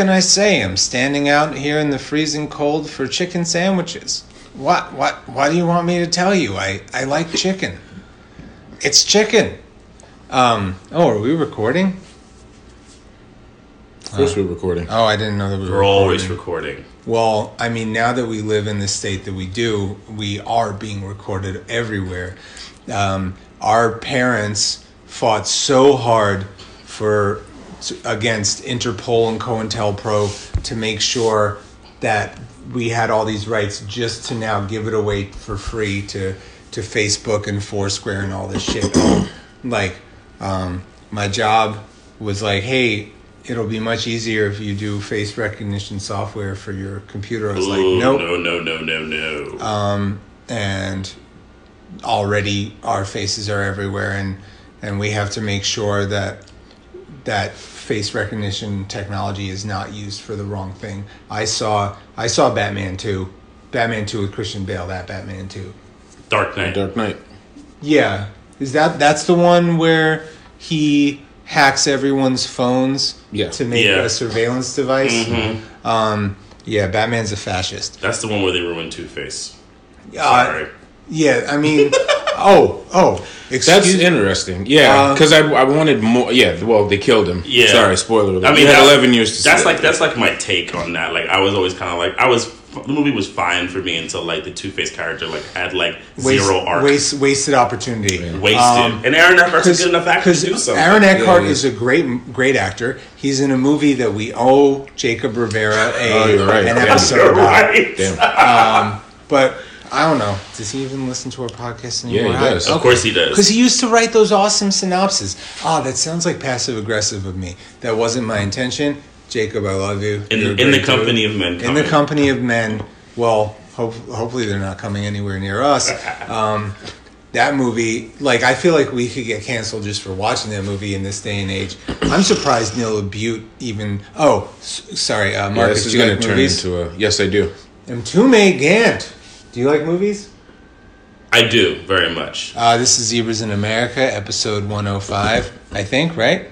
what can I say? I'm standing out here in the freezing cold for chicken sandwiches. What? What? What do you want me to tell you? I I like chicken. It's chicken. Um. Oh, are we recording? Of course, we're recording. Oh, I didn't know that we were. We're always recording. recording. Well, I mean, now that we live in the state that we do, we are being recorded everywhere. Um, our parents fought so hard for against Interpol and COINTELPRO to make sure that we had all these rights just to now give it away for free to to Facebook and Foursquare and all this shit. like, um, my job was like, hey, it'll be much easier if you do face recognition software for your computer. I was like, Ooh, nope. No, no, no, no, no. Um, and already our faces are everywhere, and and we have to make sure that that face recognition technology is not used for the wrong thing. I saw I saw Batman two, Batman two with Christian Bale. That Batman two. Dark Knight. Dark Knight. Yeah, is that that's the one where he hacks everyone's phones Yeah. to make Yeah. a surveillance device? Mhm. Um, yeah, Batman's a fascist. That's the one where they ruined Two Face. Uh, Sorry. yeah, I mean, oh, oh, That's excuse me. interesting. Yeah, Uh, because I, I wanted more. Yeah, well, they killed him. Yeah. Sorry, spoiler alert. I mean, had 11 years to That's that. like that's like my take on that. Like I was always kind of like I was the movie was fine for me until like the Two Face character like had like Waste- zero arc, waste, wasted opportunity. wasted. Um, and Aaron Eckhart's a good enough actor to do something. Aaron Eckhart Yeah, is a great, great actor. He's in a movie that we owe Jacob Rivera a, Oh, right. an episode about. right. Damn. But I don't know. Does he even listen to our podcast anymore? Yeah, he does. Of course he does. Because he used to write those awesome synopses. Ah, that sounds like passive aggressive of me. That wasn't my intention. Jacob, I love you. In, You're in the great dude. company of men. in the company of men. Well, hope, hopefully they're not coming anywhere near us. Um, that movie, like, I feel like we could get canceled just for watching that movie in this day and age. I'm surprised Neil LaBute even. Oh, s- sorry, uh, Yeah, Marcus. this is you going to turn movies? into a. Yes, I do. Mtume Gant. Do you like movies? I do very much. Uh, this is Zebras in America, episode 105, I think, right?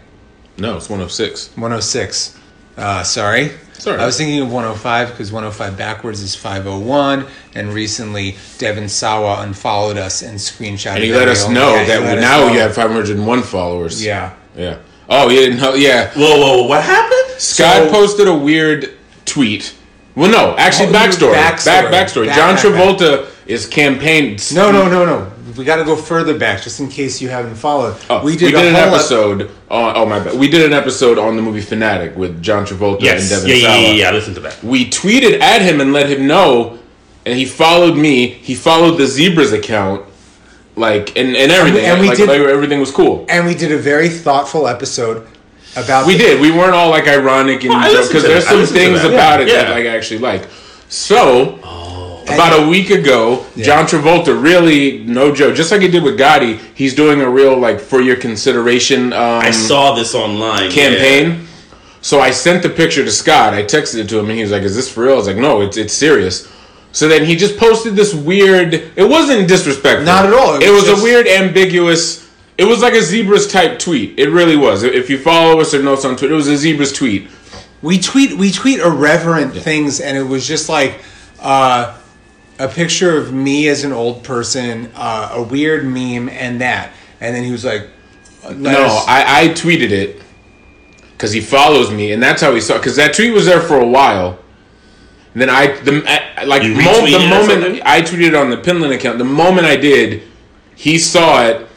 No, it's 106. 106. Uh, sorry. Sorry. I was thinking of 105 because 105 backwards is 501, and recently Devon Sawa unfollowed us and screenshotted. And he let us reel. know Yeah, that let now know. you have 501 followers. Yeah. Yeah. Oh, you didn't know? Yeah. Whoa, whoa, what happened? Scott So- posted a weird tweet. Well, no, actually, Oh, backstory. backstory. Back backstory. Back, John back, Travolta is campaign. No, no, no, no. We got to go further back, just in case you haven't followed. Oh, we did, a an whole ep- episode. on, oh my bad. We did an episode on the movie Fanatic with John Travolta Yes. and Yeah, Devon yeah, Sawa. yeah, yeah. yeah. Listen to that. We tweeted at him and let him know, and he followed me. He followed the Zebras account, like and, and everything. and we like, did- like, everything was cool. and we did a very thoughtful episode about. We did. We weren't all like ironic and Well, because there's. Some things about it Yeah. that like I actually like. So Oh. about a week ago, John Travolta really no joke, just like he did with Gotti, he's doing a real like for your consideration. Um, I saw this online. campaign. So I sent the picture to Scott. I texted it to him, and he was like, "Is this for real?" I was like, "No, it's it's serious." So then he just posted this weird. It wasn't disrespectful. Not at all. It, It was was, just- a weird, ambiguous. It was like a zebras type tweet. It really was. If you follow us or know us on Twitter, it was a zebras tweet. we tweet we tweet irreverent things and it was just like uh, a picture of me as an old person uh, a weird meme and that and then he was like No, I, I tweeted it because he follows me, and that's how he saw. Because that tweet was there for a while. And then I, the I, like mo- the moment? I tweeted it on the Pinland account, the moment I did, he saw it.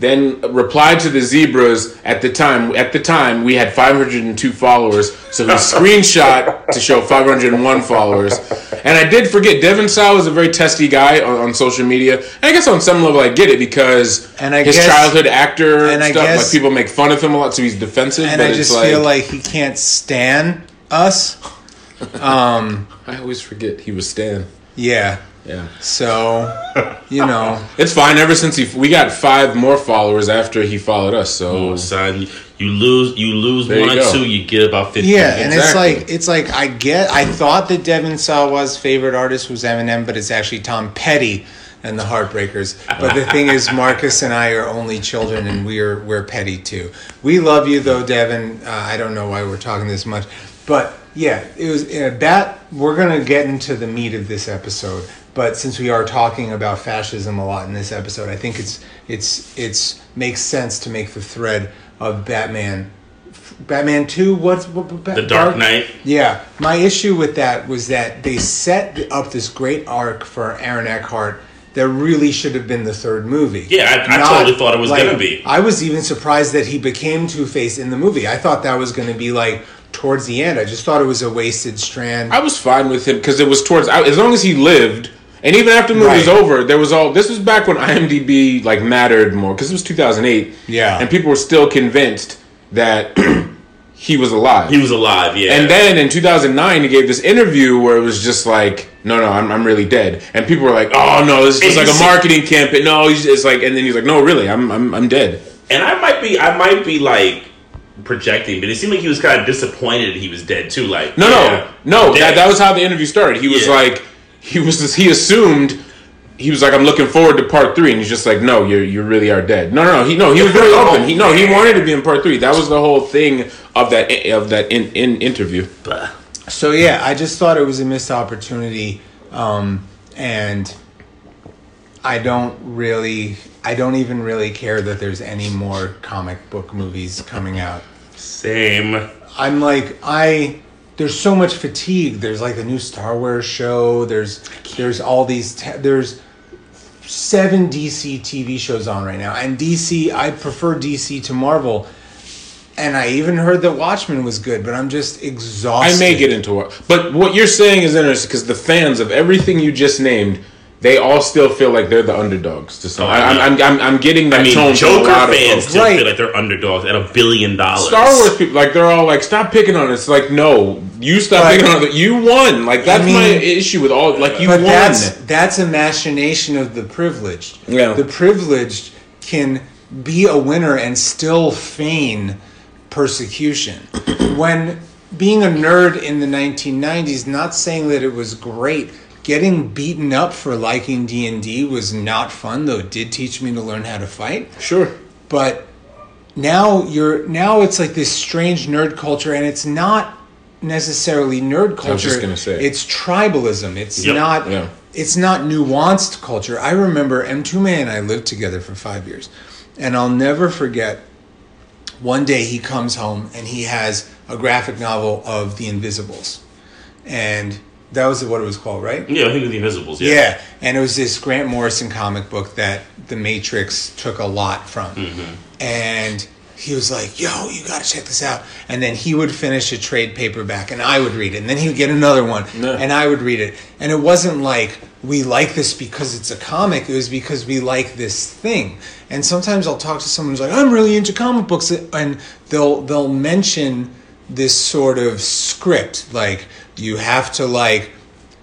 Then replied to the zebras at the time. At the time, we had 502 followers, so he screenshot to show 501 followers. And I did forget, Devon Sawa is a very testy guy on, on social media. And I guess on some level I get it because And I his guess- childhood actor and stuff, guess- like people make fun of him a lot, so he's defensive. and but i just like, feel like he can't stand us um, I always forget he was Stan. yeah Yeah, so you know. It's fine. Ever since he, we got five more followers after he followed us, so. Oh, son, you lose, you lose There one you or two, you get about fifty. yeah and it's like it's like i get i thought that devon sawa's favorite artist was eminem but it's actually tom petty and the heartbreakers. But the thing is marcus and i are only children and we're we're petty too. We love you though devon. Uh, i don't know why we're talking this much. But yeah, it was uh, that. We're gonna get into the meat of this episode, but since we are talking about fascism a lot in this episode, I think it's it's it's makes sense to make the thread of Batman. Batman Two. What's what, what, The Dark Knight. Yeah, my issue with that was that they set up this great arc for Aaron Eckhart that really should have been the third movie. Yeah, I- I totally thought it was gonna be. I was even surprised that he became Two Face in the movie. I thought that was going to be like towards the end. I just thought it was a wasted strand. I was fine with him because it was towards as long as he lived, and even after the movie was over, there was all. This was back when IMDb like mattered more because it was 2008. Yeah. and people were still convinced that he was alive. He was alive. Yeah. and then in 2009, he gave this interview where it was just like, "No, no, I'm, I'm really dead," and people were like, "Oh no, this is just like a marketing campaign." No, he's it's like, and then he's like, "No, really, I'm I'm, I'm dead." And I might be, I might be like projecting, but it seemed like he was kind of disappointed he was dead too. Like, No, yeah, no, no. That, that was how the interview started. He was Yeah. like, he was he assumed. He was like, "I'm looking forward to part three. and he's just like, "No, you you really are dead." No, no, no. He no, he was very open. He no, he wanted to be in part three. That was the whole thing of that of that in, in interview. So yeah, I just thought it was a missed opportunity, um, and I don't really, I don't even really care that there's any more comic book movies coming out. Same. I'm like I there's so much fatigue. There's like the new Star Wars show. There's there's all these te- there's seven DC TV shows on right now. And DC I prefer DC to Marvel. And I even heard that Watchmen was good, but I'm just exhausted. I may get into it, but what you're saying is interesting because the fans of everything you just named, they all still feel like they're the underdogs. To some, Oh, I, I'm, yeah. I'm, I'm, I'm getting that I mean, tone from a Joker lot of fans folks. still Right. feel like they're underdogs at a billion dollars. Star Wars people, like they're all like, "Stop picking on us." Like, no, you stop But- picking on it. You won. Like that's mean- my issue with all. Like you but won. that's that's a machination of the privileged. Yeah. The privileged can be a winner and still feign persecution. when being a nerd in the 1990s, not saying that it was great. Getting beaten up for liking D&D was not fun, though it did teach me to learn how to fight sure. but now you're now it's like this strange nerd culture and it's not necessarily nerd culture I was just gonna say. it's tribalism it's Yep. not Yeah. it's not nuanced culture i remember Mtume and i lived together for five years and i'll never forget one day he comes home and he has a graphic novel of the invisibles and that was what it was called right Yeah, I think of the Invisibles. Yeah. yeah, and it was this Grant Morrison comic book that The Matrix took a lot from. Mm-hmm. And he was like, yo, you gotta check this out. And then he would finish a trade paperback and I would read it. And then he would get another one and I would read it. And it wasn't like we like this because it's a comic, it was because we like this thing. And sometimes I'll talk to someone who's like, I'm really into comic books and they'll they'll mention this sort of script like you have to like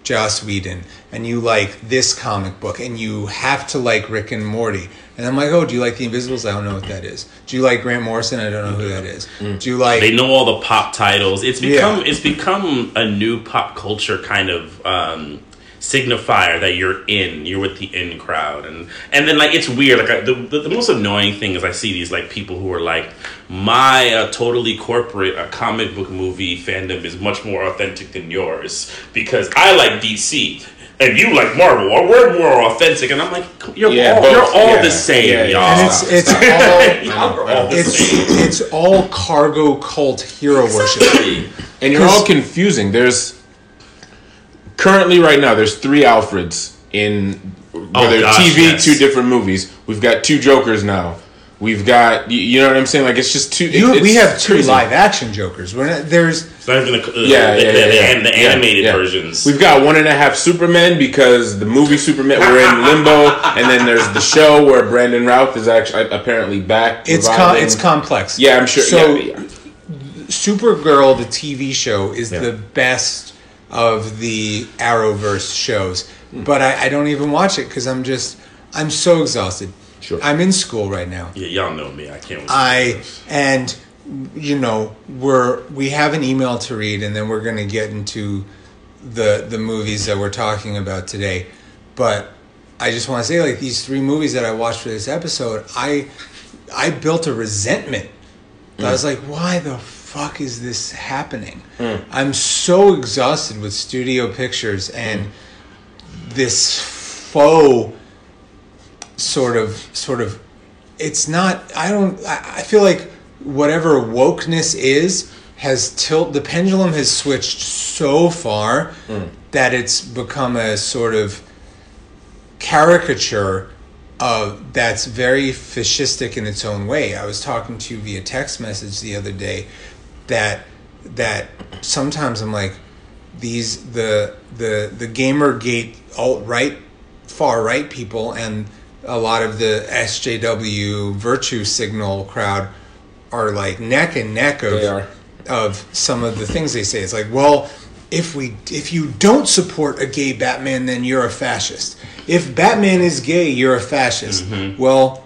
Joss Whedon and you like this comic book and you have to like Rick and Morty. And I'm like, oh, do you like The Invisibles? I don't know what that is. Do you like Grant Morrison? I don't know who that is. Do you like? They know all the pop titles. It's Yeah. become it's become a new pop culture kind of um, signifier that you're in. You're with the in crowd, and and then like it's weird. Like I, the, the the most annoying thing is I see these like people who are like, my uh, totally corporate uh, comic book movie fandom is much more authentic than yours because I like DC. And you like Marvel, or we're more authentic, and I'm like, you're Yeah, all both. you're all Yeah. the same, Yeah, yeah. y'all. and it's it's all y'all are all the it's same. it's all cargo cult hero worship. And you're all confusing. There's currently right now there's three Alfreds in whether Oh, gosh, TV, yes. two different movies. We've got two Jokers now. We've got you, you know what I'm saying? Like it's just two. You, it's we have two crazy. live action Jokers. We're not, there's It's not even the, uh, Yeah, the, yeah, yeah, the, yeah. the animated yeah. versions. We've got one and a half Superman because the movie Superman we're in limbo, and then there's the show where Brandon Routh is actually apparently back. it's com- it's complex. Yeah, I'm sure. So yeah, yeah. Supergirl, the TV show, is Yeah. the best of the Arrowverse shows. Hmm. But I, I don't even watch it because I'm just I'm so exhausted. Sure. I'm in school right now. yeah, y'all know me. I can't. I and you know we're we have an email to read, and then we're going to get into the the movies that we're talking about today. But I just want to say, like these three movies that I watched for this episode, I I built a resentment. I was like, why the fuck is this happening? Hmm. I'm so exhausted with studio pictures and this faux sort of sort of it's not i don't i, I feel like whatever wokeness is has tilt the pendulum has switched so far hmm. that it's become a sort of caricature of that's very fascistic in its own way. I was talking to you via text message the other day that that sometimes i'm like these the the the gamergate alt right far right people and a lot of the SJW virtue signal crowd are like neck and neck of of some of the things they say. It's like, well, if we if you don't support a gay Batman, then you're a fascist. If Batman is gay, you're a fascist. Well,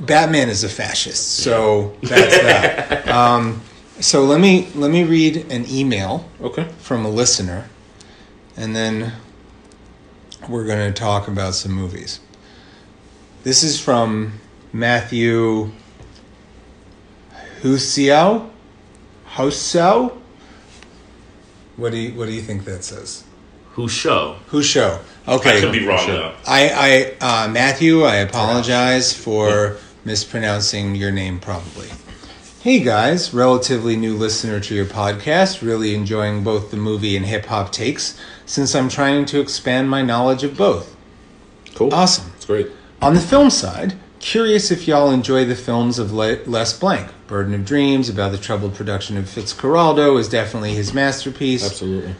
Batman is a fascist, so that's that. Um, so let me let me read an email Okay. from a listener, and then we're going to talk about some movies. This is from Matthew Husio. Husio. What do you What do you think that says? Who show? Husho. Okay. I could be wrong though. I, I uh, Matthew, I apologize for mispronouncing your name probably. Hey guys, relatively new listener to your podcast, really enjoying both the movie and hip hop takes since I'm trying to expand my knowledge of both. Cool. Awesome. It's great. On the film side, curious if y'all enjoy the films of Le- Les Blank. Burden of Dreams, about the troubled production of Fitzcarraldo, is definitely his masterpiece Absolutely.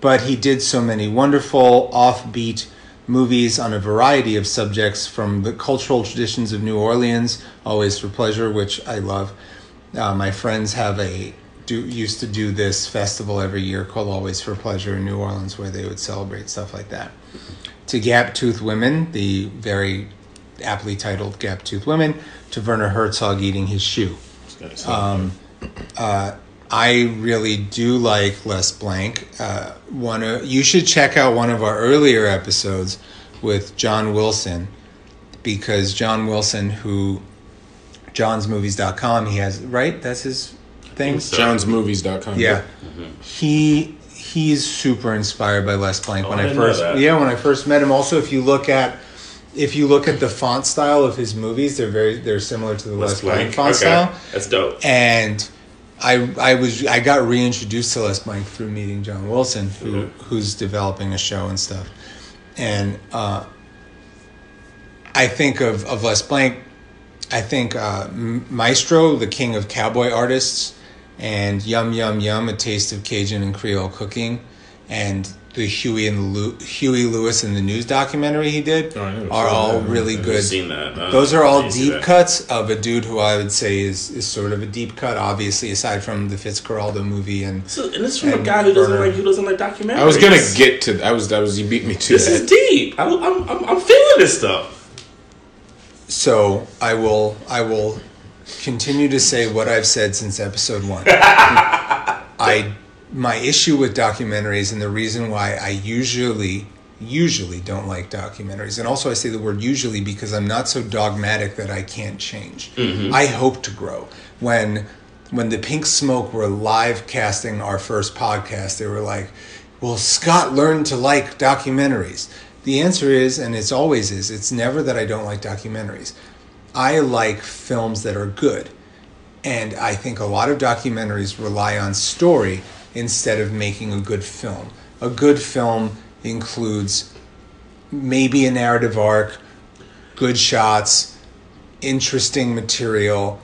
but he did so many wonderful offbeat movies on a variety of subjects from the cultural traditions of New Orleans, Always for Pleasure, which I love. Uh, my friends have a do used to do this festival every year called Always for Pleasure in New Orleans, where they would celebrate stuff like that. To Gap Tooth Women, the very aptly titled Gap Tooth Women, to Werner Herzog eating his shoe. Um, uh, I really do like Les Blank. Uh, one you should check out one of our earlier episodes with John Wilson because John Wilson, who johnsmovies.com, he has right. That's his thing. so. JohnsMovies.com. Yeah, he he's super inspired by Les Blank. Oh, when I I, first yeah, when I first met him. Also, if you look at if you look at the font style of his movies, they're very they're similar to the Les, Les Blank Blank. font Okay, style that's dope. and I I was I got reintroduced to Les Blank through meeting John Wilson, who Mhm. who's developing a show and stuff, and uh, I think of of Les Blank, I think uh, Maestro, the king of cowboy artists, and Yum Yum Yum, a taste of Cajun and Creole cooking, and the Huey and the Lew- Huey Lewis and the News documentary he did Oh, are all that. really I've good. seen that. Uh, Those are all deep cuts of a dude who I would say is, is sort of a deep cut, obviously, aside from the Fitzcarraldo movie and So, and this is from a guy who doesn't Werner. like who doesn't like documentaries. I was gonna get to. I was. That was. You beat me to This that. is deep. I, I'm, I'm I'm feeling this stuff. So I will I will continue to say what I've said since episode one. I my issue with documentaries and the reason why I usually usually don't like documentaries and also I say the word usually because I'm not so dogmatic that I can't change. Mm-hmm. I hope to grow. When when the Pink Smoke were live casting our first podcast, they were like, "Well, Scott learned to like documentaries." The answer is and it's always is, it's never that I don't like documentaries. I like films that are good. And I think a lot of documentaries rely on story instead of making a good film. A good film includes maybe a narrative arc, good shots, interesting material.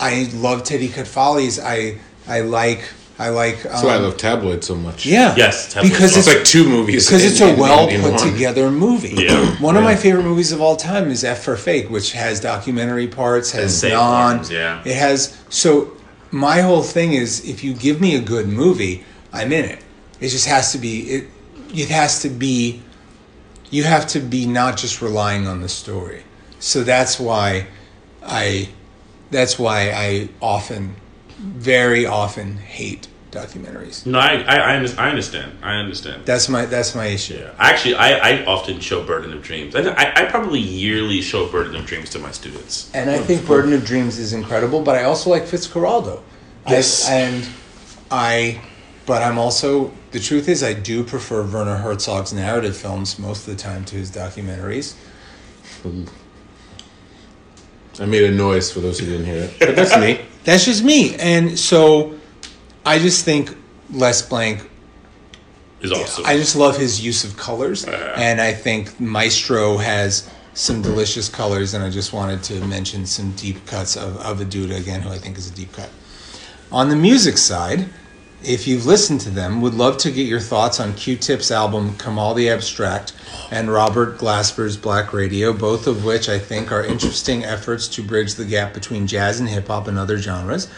I love Teddy Cut I I like I like. Um, That's why I love Tabloid so much. Yeah. Yes, Tabloid because It's it's like two movies. because it's in- a in- well in put one. together movie. Yeah. One of Yeah. my favorite movies of all time is F for Fake, which has documentary parts, has non. forms, yeah. It has so. My whole thing is, if you give me a good movie, I'm in it. It just has to be. It. It has to be. You have to be not just relying on the story. So that's why, I. That's why I often, very often hate documentaries. No, I I, I, I understand. I understand. That's my that's my issue. Yeah, actually, I, I often show Burden of Dreams. I, I, I probably yearly show Burden of Dreams to my students. And I think Burden of Dreams is incredible, but I also like Fitzcarraldo. Yes. I, and I, but I'm also the truth is I do prefer Werner Herzog's narrative films most of the time to his documentaries. I made a noise for those who didn't hear it. But that's me. That's just me, and so I just think Les Blank Is awesome. I just love his use of colors, and I think Maestro has some delicious colors. And I just wanted to mention some deep cuts of of a dude again, who I think is a deep cut. On the music side, if you've listened to them, would love to get your thoughts on Q-Tip's album "Kamaal the Abstract" and Robert Glasper's Black Radio, both of which I think are interesting efforts to bridge the gap between jazz and hip hop and other genres.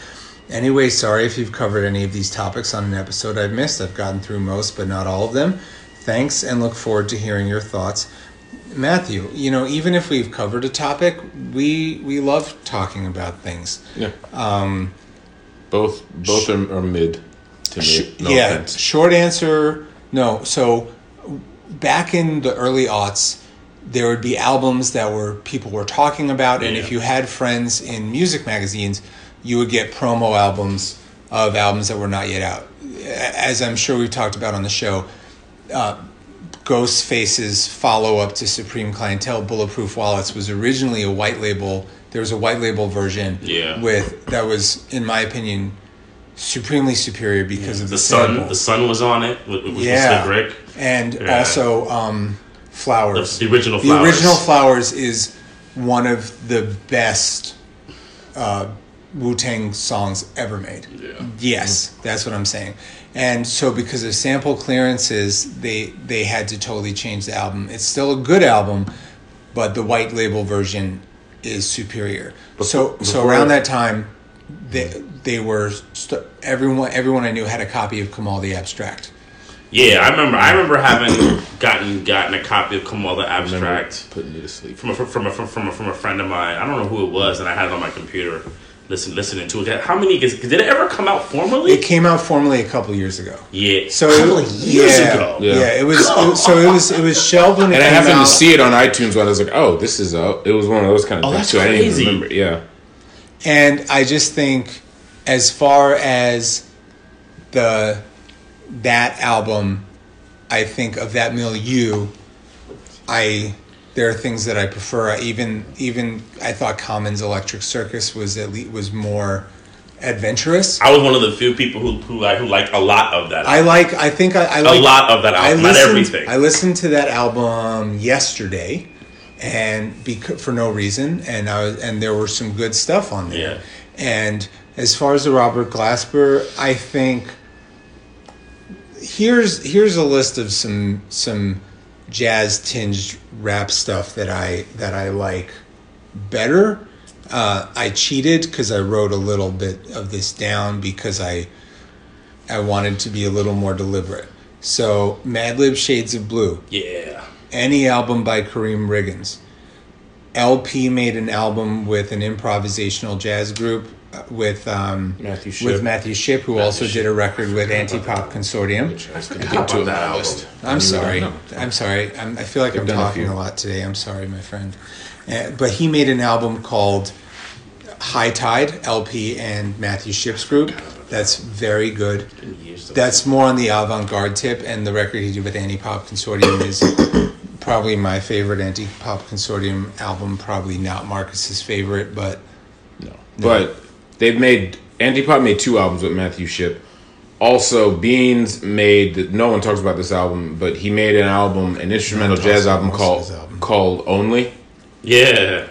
Anyway, sorry if you've covered any of these topics on an episode I've missed. I've gotten through most, but not all of them. Thanks and look forward to hearing your thoughts. Matthew, you know, even if we've covered a topic, we we love talking about things. Yeah. Um, both both are, are mid to me. No yeah, offense. short answer, no. So back in the early aughts, there would be albums that were people were talking about, and if you had friends in music magazines, you would get promo albums of albums that were not yet out. As I'm sure we've talked about on the show, uh, Ghostface's follow up to Supreme Clientele, Bulletproof Wallets, was originally a white label. There was a white label version Yeah. with that was, in my opinion, supremely superior because of the, the sun, sample. the sun was on it. With, with yeah, Slick Rick. and Yeah. also um, flowers. The- the original The Flowers. original flowers is one of the best uh, Wu Tang songs ever made. Yeah. Yes, that's what I'm saying. And so because of sample clearances, they they had to totally change the album. It's still a good album, but the white label version is superior. so so before- around that time, they they were st- everyone everyone I knew had a copy of Kamaal the Abstract. Yeah, I remember. I remember having gotten gotten a copy of Kamaal the Abstract putting you to sleep. from a from a from a from a friend of mine. I don't know who it was, and I had it on my computer. Listen, listening to it. How many? Did it ever come out formally? It came out formally a couple years ago. yeah, So a couple it, of years yeah, ago. Yeah, Yeah. it was. It, was- so it was. It was shelved when it And I happened out. to see it on iTunes when I was like, oh, this is a. It was one of those kind of Oh, things that's too. I didn't crazy. even remember. Yeah. And I just think, as far as the that album, I think of that milieu, I there are things that I prefer. I even even I thought Common's Electric Circus was at least was more adventurous. I was one of the few people who who like who liked a lot of that. I like. I think I, I like lot of that album, not listened, everything. I listened to that album yesterday, and because for no reason, and I was, and there were some good stuff on there. Yeah. And as far as the Robert Glasper, I think here's here's a list of some some jazz tinged rap stuff that I that I like better. Uh, I cheated because I wrote a little bit of this down because I I wanted to be a little more deliberate. So Madlib Shades of Blue, yeah, any album by Karriem Riggins. LP made an album with an improvisational jazz group with um, Matthew Shipp. with Matthew Shipp, who also did a record with Anti Pop Consortium. I was going to get to that album. I'm sorry. No. I'm sorry. I'm, I feel like I'm done a talking a lot today. I'm sorry, my friend. Uh, but he made an album called High Tide, LP and Matthew Shipp's group. That's very good. That's more on the avant-garde tip, and the record he did with Anti Pop Consortium is probably my favorite Anti Pop Consortium album. Probably not Marcus's favorite, but No. But they've made Antipop made two albums with Matthew Shipp. Also, Beans made no one talks about this album, but he made an album, an instrumental talks jazz album called album. called Only. yeah,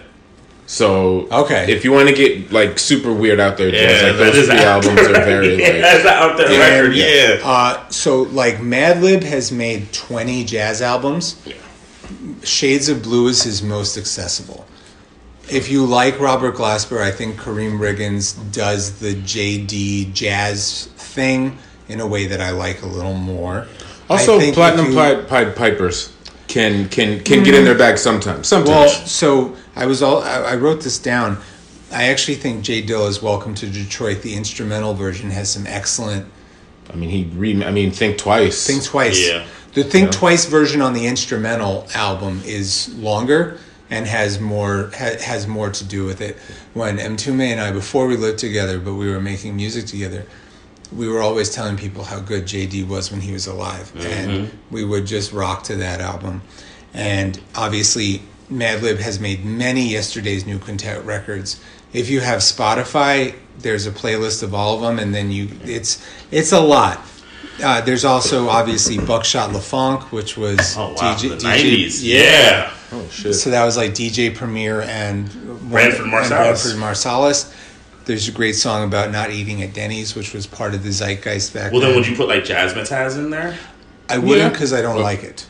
So Okay. if you want to get like super weird out there, jazz, yeah. like those three albums are very yeah, like that's out there And, record. Yeah, Uh, so like Madlib has made 20 jazz albums. Shades of Blue is his most accessible. If you like Robert Glasper, I think Karriem Riggins does the JD jazz thing in a way that I like a little more. I also think platinum you- pied, pied pipers can can can get in their bag sometimes. Sometimes. Well, so I was all I, I wrote this down. I actually think Jay Dilla's "Welcome to Detroit," the instrumental version, has some excellent I mean, he re. I mean, think twice. Think Twice. Yeah. The Think Twice version on the instrumental album is longer. And has more ha, has more to do with it. When Mtume and I, before we lived together, but we were making music together, we were always telling people how good JD was when he was alive, and we would just rock to that album. And obviously, Madlib has made many Yesterday's New Quintet records. If you have Spotify, there's a playlist of all of them, and then you it's it's a lot. Uh, there's also obviously Buckshot LeFonque, which was Oh wow, DJ, the DJ nineties. Yeah. Oh shit. so that was like DJ Premier and Branford and Marsalis. Branford Marsalis. There's a great song about not eating at Denny's, which was part of the zeitgeist back Well, then then. would you put like Jazzmatazz in there? I wouldn't Yeah. because I don't Well- like it.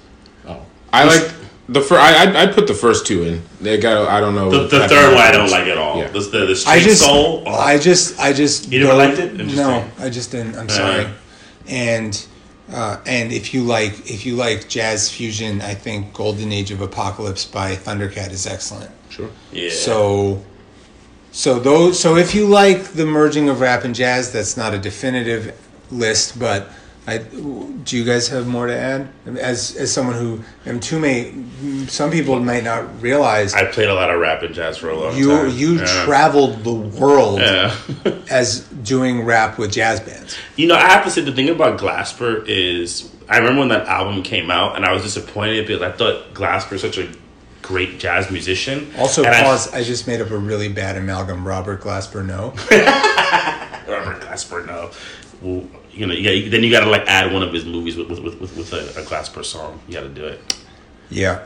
Oh, I like the first. I I I'd put the first two in. They got. I don't know. The, the third one I don't like at all. Yeah. The, the, the street I just, soul. oh. I just, I just. You never go- liked it? No, I just didn't. I'm sorry. And uh, and if you like, if you like jazz fusion, I think Golden Age of Apocalypse by Thundercat is excellent. Sure. yeah. So, so those. So if you like the merging of rap and jazz, that's not a definitive list, but. I, do you guys have more to add? As as someone who Mtume, some people might not realize I played a lot of rap and jazz for a long you time. you yeah. traveled the world Yeah. as doing rap with jazz bands. You know, I have to say the thing about Glasper is I remember when that album came out and I was disappointed because I thought Glasper was such a great jazz musician. Also, And I- pause. I, just made up a really bad amalgam. Robert Glasper, no. Robert Glasper, no. Well, you know, you then you got to like add one of his movies with with, with, with a, a Glasper song. You got to do it. Yeah.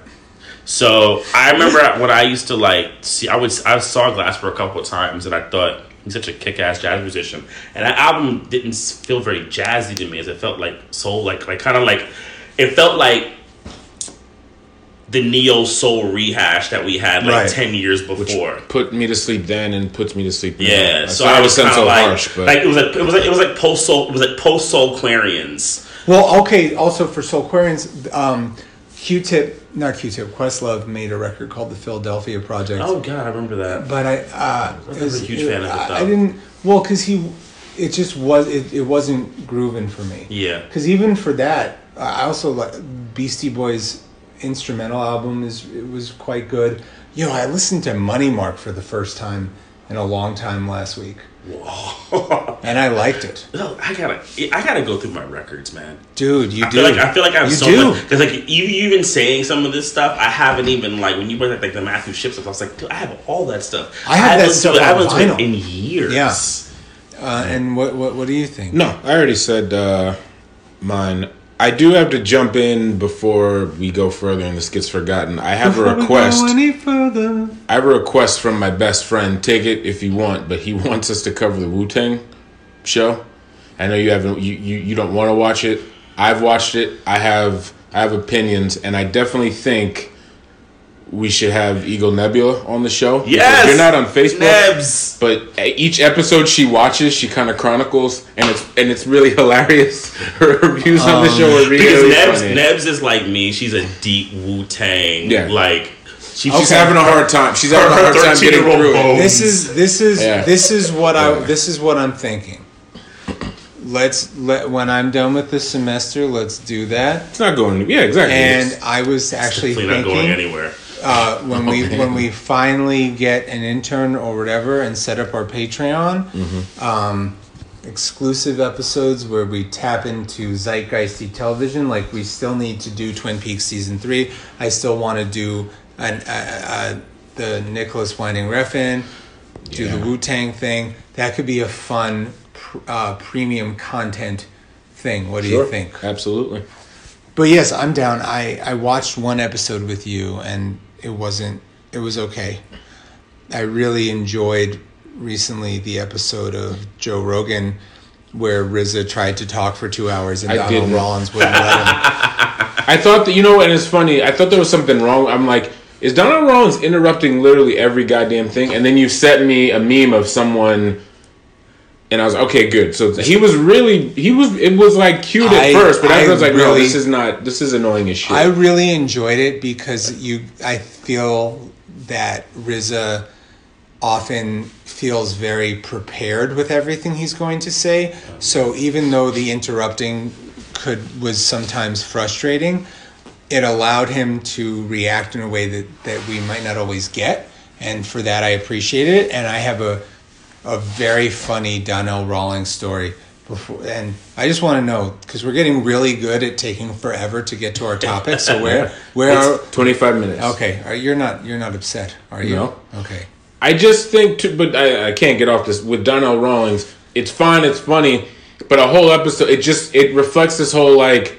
So I remember when I used to like see, I would I saw Glasper a couple of times, and I thought he's such a kick-ass jazz musician. And that album didn't feel very jazzy to me, as it felt like soul, like like kind of like it felt like the neo soul rehash that we had like Right. ten years before. Put me to sleep then and puts me to sleep now. Yeah, That's so I it was kind of so like, harsh, but like it was like it was like it was like post soul, it was like post Soulquarians. Well, okay. Also for Soulquarians, um, Q-Tip, not Q-Tip, Questlove made a record called the Philadelphia Project. Oh god, I remember that. But I, uh, was was- a huge fan of it, I. I didn't. Well, because he, it just was. It, it wasn't grooving for me. Yeah. Because even for that, I also like Beastie Boys instrumental album is it was quite good. Yo, I listened to Money Mark for the first time in a long time last week, and I liked it, No, I gotta, I gotta go through my records, man. dude. You I do. feel like I feel like I have you so do. much because like you you even saying some of this stuff, I haven't even like when you bring up like the Matthew Shipp stuff. I was like, dude, I have all that stuff. I have that stuff listened to it- I haven't listened vinyl. in years. Yeah. Uh, and what, what what do you think? no, I already said uh, mine. I do have to jump in before we go further and this gets forgotten. I have a request. any further? I have a request from my best friend. Take it if you want, but he wants us to cover the Wu Tang show. I know you haven't. You, you you don't want to watch it. I've watched it. I have I have opinions, and I definitely think we should have Eagle Nebula on the show. Because Yes, you're not on Facebook. Nebs. But each episode she watches, she kind of chronicles, and it's and it's really hilarious. Her reviews on the um, show are really, Because Nebs, funny. Nebs is like me. She's a deep Wu Tang. Yeah. Like she, She's Okay. having a hard time. She's having a Her hard time getting 13-year-old through bones. This is this is Yeah. this is what I this is what I'm thinking. Let's let when I'm done with the semester, let's do that. It's not going. Anywhere. Yeah, exactly. And I was actually definitely not going thinking anywhere. Uh, when we Okay. when we finally get an intern or whatever and set up our Patreon, Mm-hmm. um, exclusive episodes where we tap into zeitgeisty television. Like we still need to do Twin Peaks season three. I still want to do an uh, uh, the Nicolas Winding Refn, do the Yeah. Wu Tang thing. That could be a fun pr- uh, premium content thing. What do you think? Absolutely. But yes, I'm down. I, I watched one episode with you and it wasn't it was okay. I really enjoyed recently the episode of Joe Rogan where RZA tried to talk for two hours and I Donnell didn't. Rawlings wouldn't let him. I thought that you know, and it's funny. I thought there was something wrong. I'm like, is Donnell Rawlings interrupting literally every goddamn thing? And then you sent me a meme of someone, and I was okay, good. So he was really he was. It was like cute at I- first, but I I was like, no, this is not. This is annoying as shit. I really enjoyed it because you I feel that RZA often feels very prepared with everything he's going to say. So even though the interrupting could was sometimes frustrating, it allowed him to react in a way that, that we might not always get. And for that, I appreciate it. And I have a, a very funny Donnell Rawlings story. Before, and I just want to know because we're getting really good at taking forever to get to our topic. So where where are, Twenty five minutes. okay? Are, you're not you're not upset, are you? No. Okay. I just think, but I, I can't get off this with Donnell Rawlings. It's fine, it's funny, but a whole episode, it just it reflects this whole like,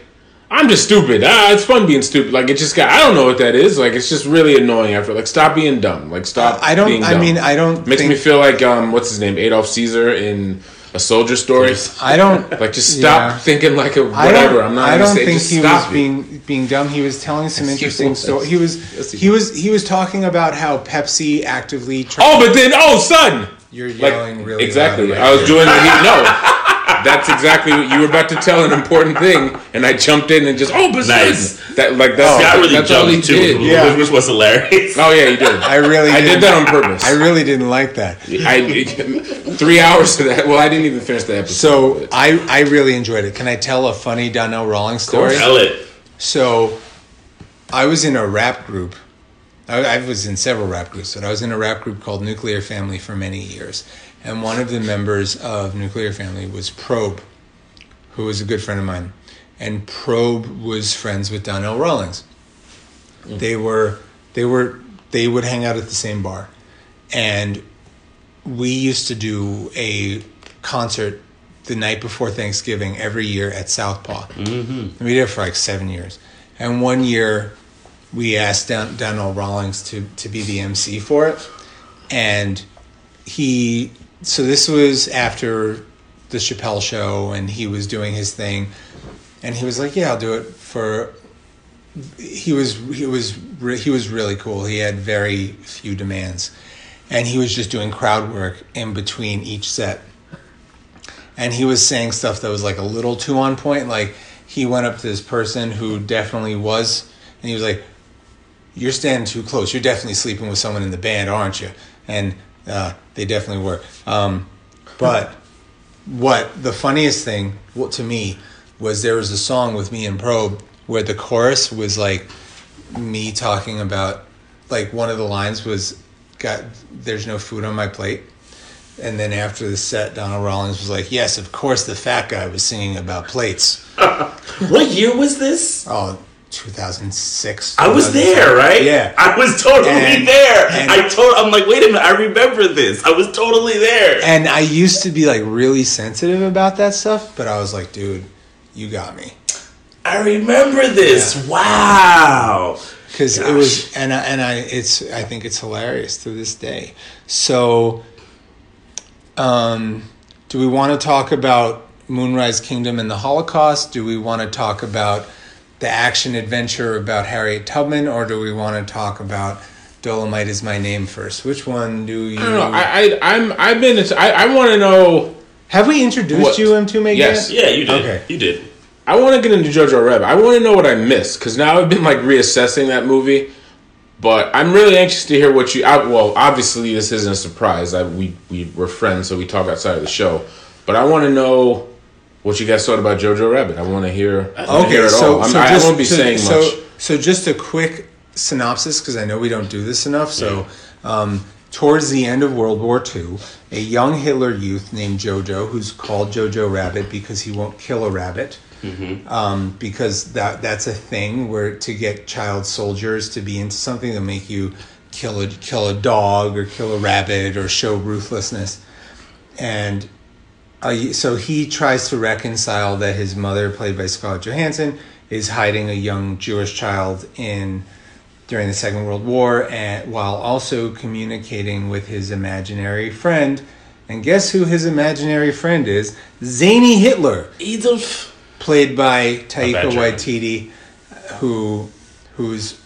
I'm just stupid. Ah, it's fun being stupid. Like it just got, I don't know what that is. Like it's just really annoying. After like, stop being dumb. Like stop. I don't- Being I mean, I don't Makes think- me feel like um, what's his name, Adolph Caesar in A Soldier Story. I don't Like just stop Yeah. thinking like a whatever. don't, I'm not. I don't say, think just he stop was it. being being dumb. He was telling some Yes, interesting was. stories. He was Yes, he he was he was talking about how Pepsi actively. Tra- Oh, but then oh, son. You're Like yelling really exactly. loud. I was doing what he no. That's exactly what you were about to tell an important thing, and I jumped in and just oh, but Nice. That like that's Scott really that's all he too, did. Yeah. which was hilarious. Oh yeah, you did. I really. I didn't- did that on purpose. I really didn't like that. I three hours of that. Well, I didn't even finish the episode. So I I really enjoyed it. Can I tell a funny Donnell Rawlings story? Tell it. So, I was in a rap group. I, I was in several rap groups, but I was in a rap group called Nuclear Family for many years. And one of the members of Nuclear Family was Probe, who was a good friend of mine. And Probe was friends with Donnell Rawlings. They were, they were, they would hang out at the same bar, and we used to do a concert the night before Thanksgiving every year at Southpaw. Mm-hmm. We did it for like seven years. And one year, we asked Don, Donnell Rawlings to, to be the MC for it. And he, so this was after the Chappelle show, and he was doing his thing. And he was like, Yeah, I'll do it for. He was he was he was really cool. He had very few demands, and he was just doing crowd work in between each set and he was saying stuff that was like a little too on point. Like he went up to this person who definitely was, and he was like, "You're standing too close. You're definitely sleeping with someone in the band, aren't you?" And uh, they definitely were. Um, but what the funniest thing well, to me was there was a song with me and Probe where the chorus was like me talking about like one of the lines was got there's no food on my plate and then after the set, Donnell Rawlings was like, "Yes, of course, the fat guy was singing about plates." What year was this? Oh, 2006. I was there, right? Yeah. I was totally And- there. and- I told. I'm like, wait a minute. I remember this. I was totally there. And I used to be like really sensitive about that stuff, but I was like, "Dude, you got me," I remember this. Wow. because it was, and I, and I, it's, I think it's hilarious to this day. So, um, do we want to talk about Moonrise Kingdom and the Holocaust? Do we want to talk about the action adventure about Harriet Tubman, or do we want to talk about Dolomite is my name first? Which one do you? I don't know. I, I I'm I've been. I, I want to know. Have we introduced What? you um, into Megan? Yes. Yeah, you did. Okay. You did. I want to get into Jojo Rabbit. I want to know what I missed because now I've been like reassessing that movie. But I'm really anxious to hear what you. I, well, obviously this isn't a surprise. I, we we were friends, so we talk outside of the show. But I want to know what you guys thought about Jojo Rabbit. I want to hear. Okay, hear it so, all. So I'm, so I just, won't be so, saying so, much. So just a quick synopsis because I know we don't do this enough. So um, towards the end of World War II, a young Hitler youth named Jojo, who's called Jojo Rabbit because he won't kill a rabbit. Um, because that that's a thing where to get child soldiers to be into something that make you kill a kill a dog or kill a rabbit or show ruthlessness, and uh, so he tries to reconcile that his mother, played by Scarlett Johansson, is hiding a young Jewish child in during the Second World War, and while also communicating with his imaginary friend. And guess who his imaginary friend is? Zany Hitler, Edith. played by Taika. Waititi, who who's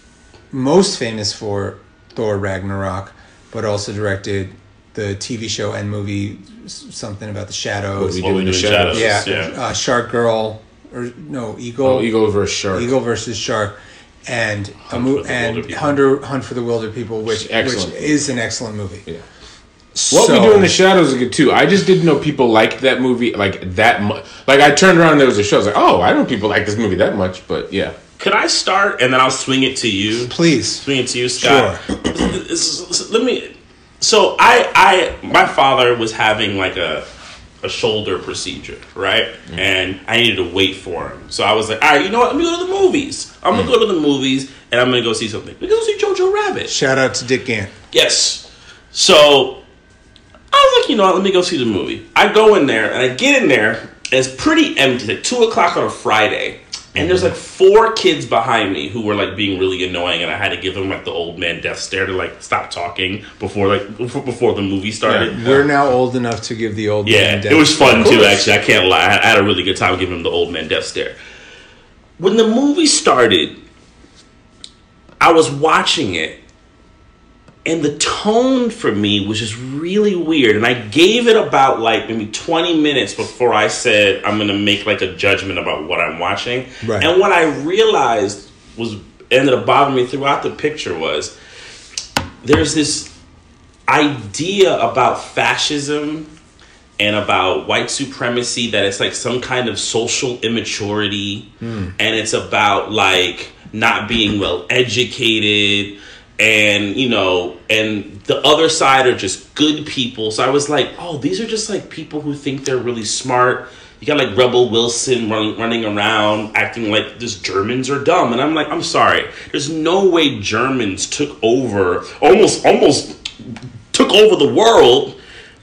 most famous for Thor Ragnarok, but also directed the TV show and movie s- something about the shadows. What we What do we in do the in shadows. shadows. Yeah, Yeah. Uh, Shark Girl, or no Eagle, Oh, Eagle versus Shark. Eagle versus Shark, and a Hunt mo- for the Wilder and Hunter Hunt for the Wilder People, which Excellent. which is an excellent movie. Yeah. What So- we do in the shadows is good too. I just didn't know people liked that movie like that much. Like I turned around and there was a show. I was like, oh, I don't know people like this movie that much. But yeah, Could I start and then I'll swing it to you? Please. Swing it to you, Scott. Sure. S- s- Let me. So I, I, my father was having like a, a shoulder procedure, right? Mm-hmm. And I needed to wait for him. So I was like, all right, you know what? Let me go to the movies. I'm gonna mm. go to the movies and I'm gonna go see something. We go see Jojo Rabbit. Shout out to Dick Gant. Yes. So I was like, you know what, let me go see the movie. I go in there and I get in there and it's pretty empty, like two o'clock on a Friday. And there's like four kids behind me who were like being really annoying, and I had to give them like the old man death stare to like stop talking before like before, the movie started. We're now old enough to give the old Yeah, man death. Stare. It was fun too. Actually, I can't lie. I had a really good time giving him the old man death stare. When the movie started, I was watching it, and the tone for me was just really weird. And I gave it about like maybe twenty minutes before I said I'm gonna make like a judgment about what I'm watching. Right. And what I realized was ended up bothering me throughout the picture was there's this idea about fascism and about white supremacy that it's like some kind of social immaturity hmm. and it's about like not being well educated and you know and the other side are just good people. So i was like oh these are just like people who think they're really smart. You got like rebel wilson running, running around acting like this germans are dumb. And i'm like i'm sorry. There's no way germans took over almost almost took over the world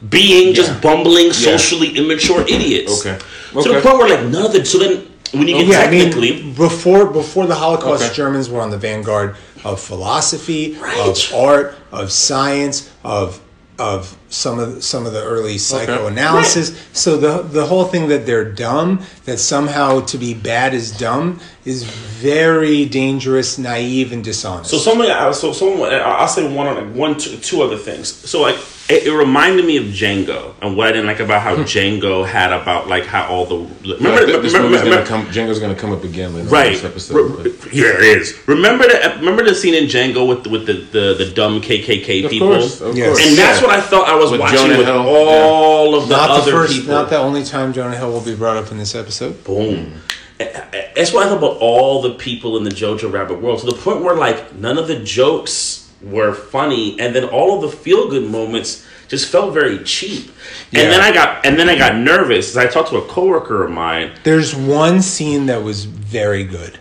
being just bumbling socially immature idiots. Okay. to the point where like none of the so then when you oh, get Yeah, I mean, before before the Holocaust, Okay. Germans were on the vanguard of philosophy, Right. of art, of science, of of some of some of the early psychoanalysis. So the the whole thing that they're dumb, that somehow to be bad is dumb, is very dangerous, naive, and dishonest. So something, I- so someone, I'll say one, on one, two, two other things. So like, it, it reminded me of Django and what I didn't like about how hmm. Django had about like how all the remember, Remember, this remember- movie's gonna come. Django's gonna come up again later. Right. this episode. Re- yeah, it is. Remember the remember the scene in Django with the, with the, the, the dumb KKK Of people, course, of Yes. course. and that's what I felt I was With watching Jonah with Hill, all of the not other the first, people. not the only time Jonah Hill will be brought up in this episode. Boom. That's what I thought about all the people in the Jojo Rabbit world to the point where like none of the jokes were funny, and then all of the feel good moments just felt very cheap. Yeah. And then I got and then I got nervous as I talked to a coworker of mine. There's one scene that was very good,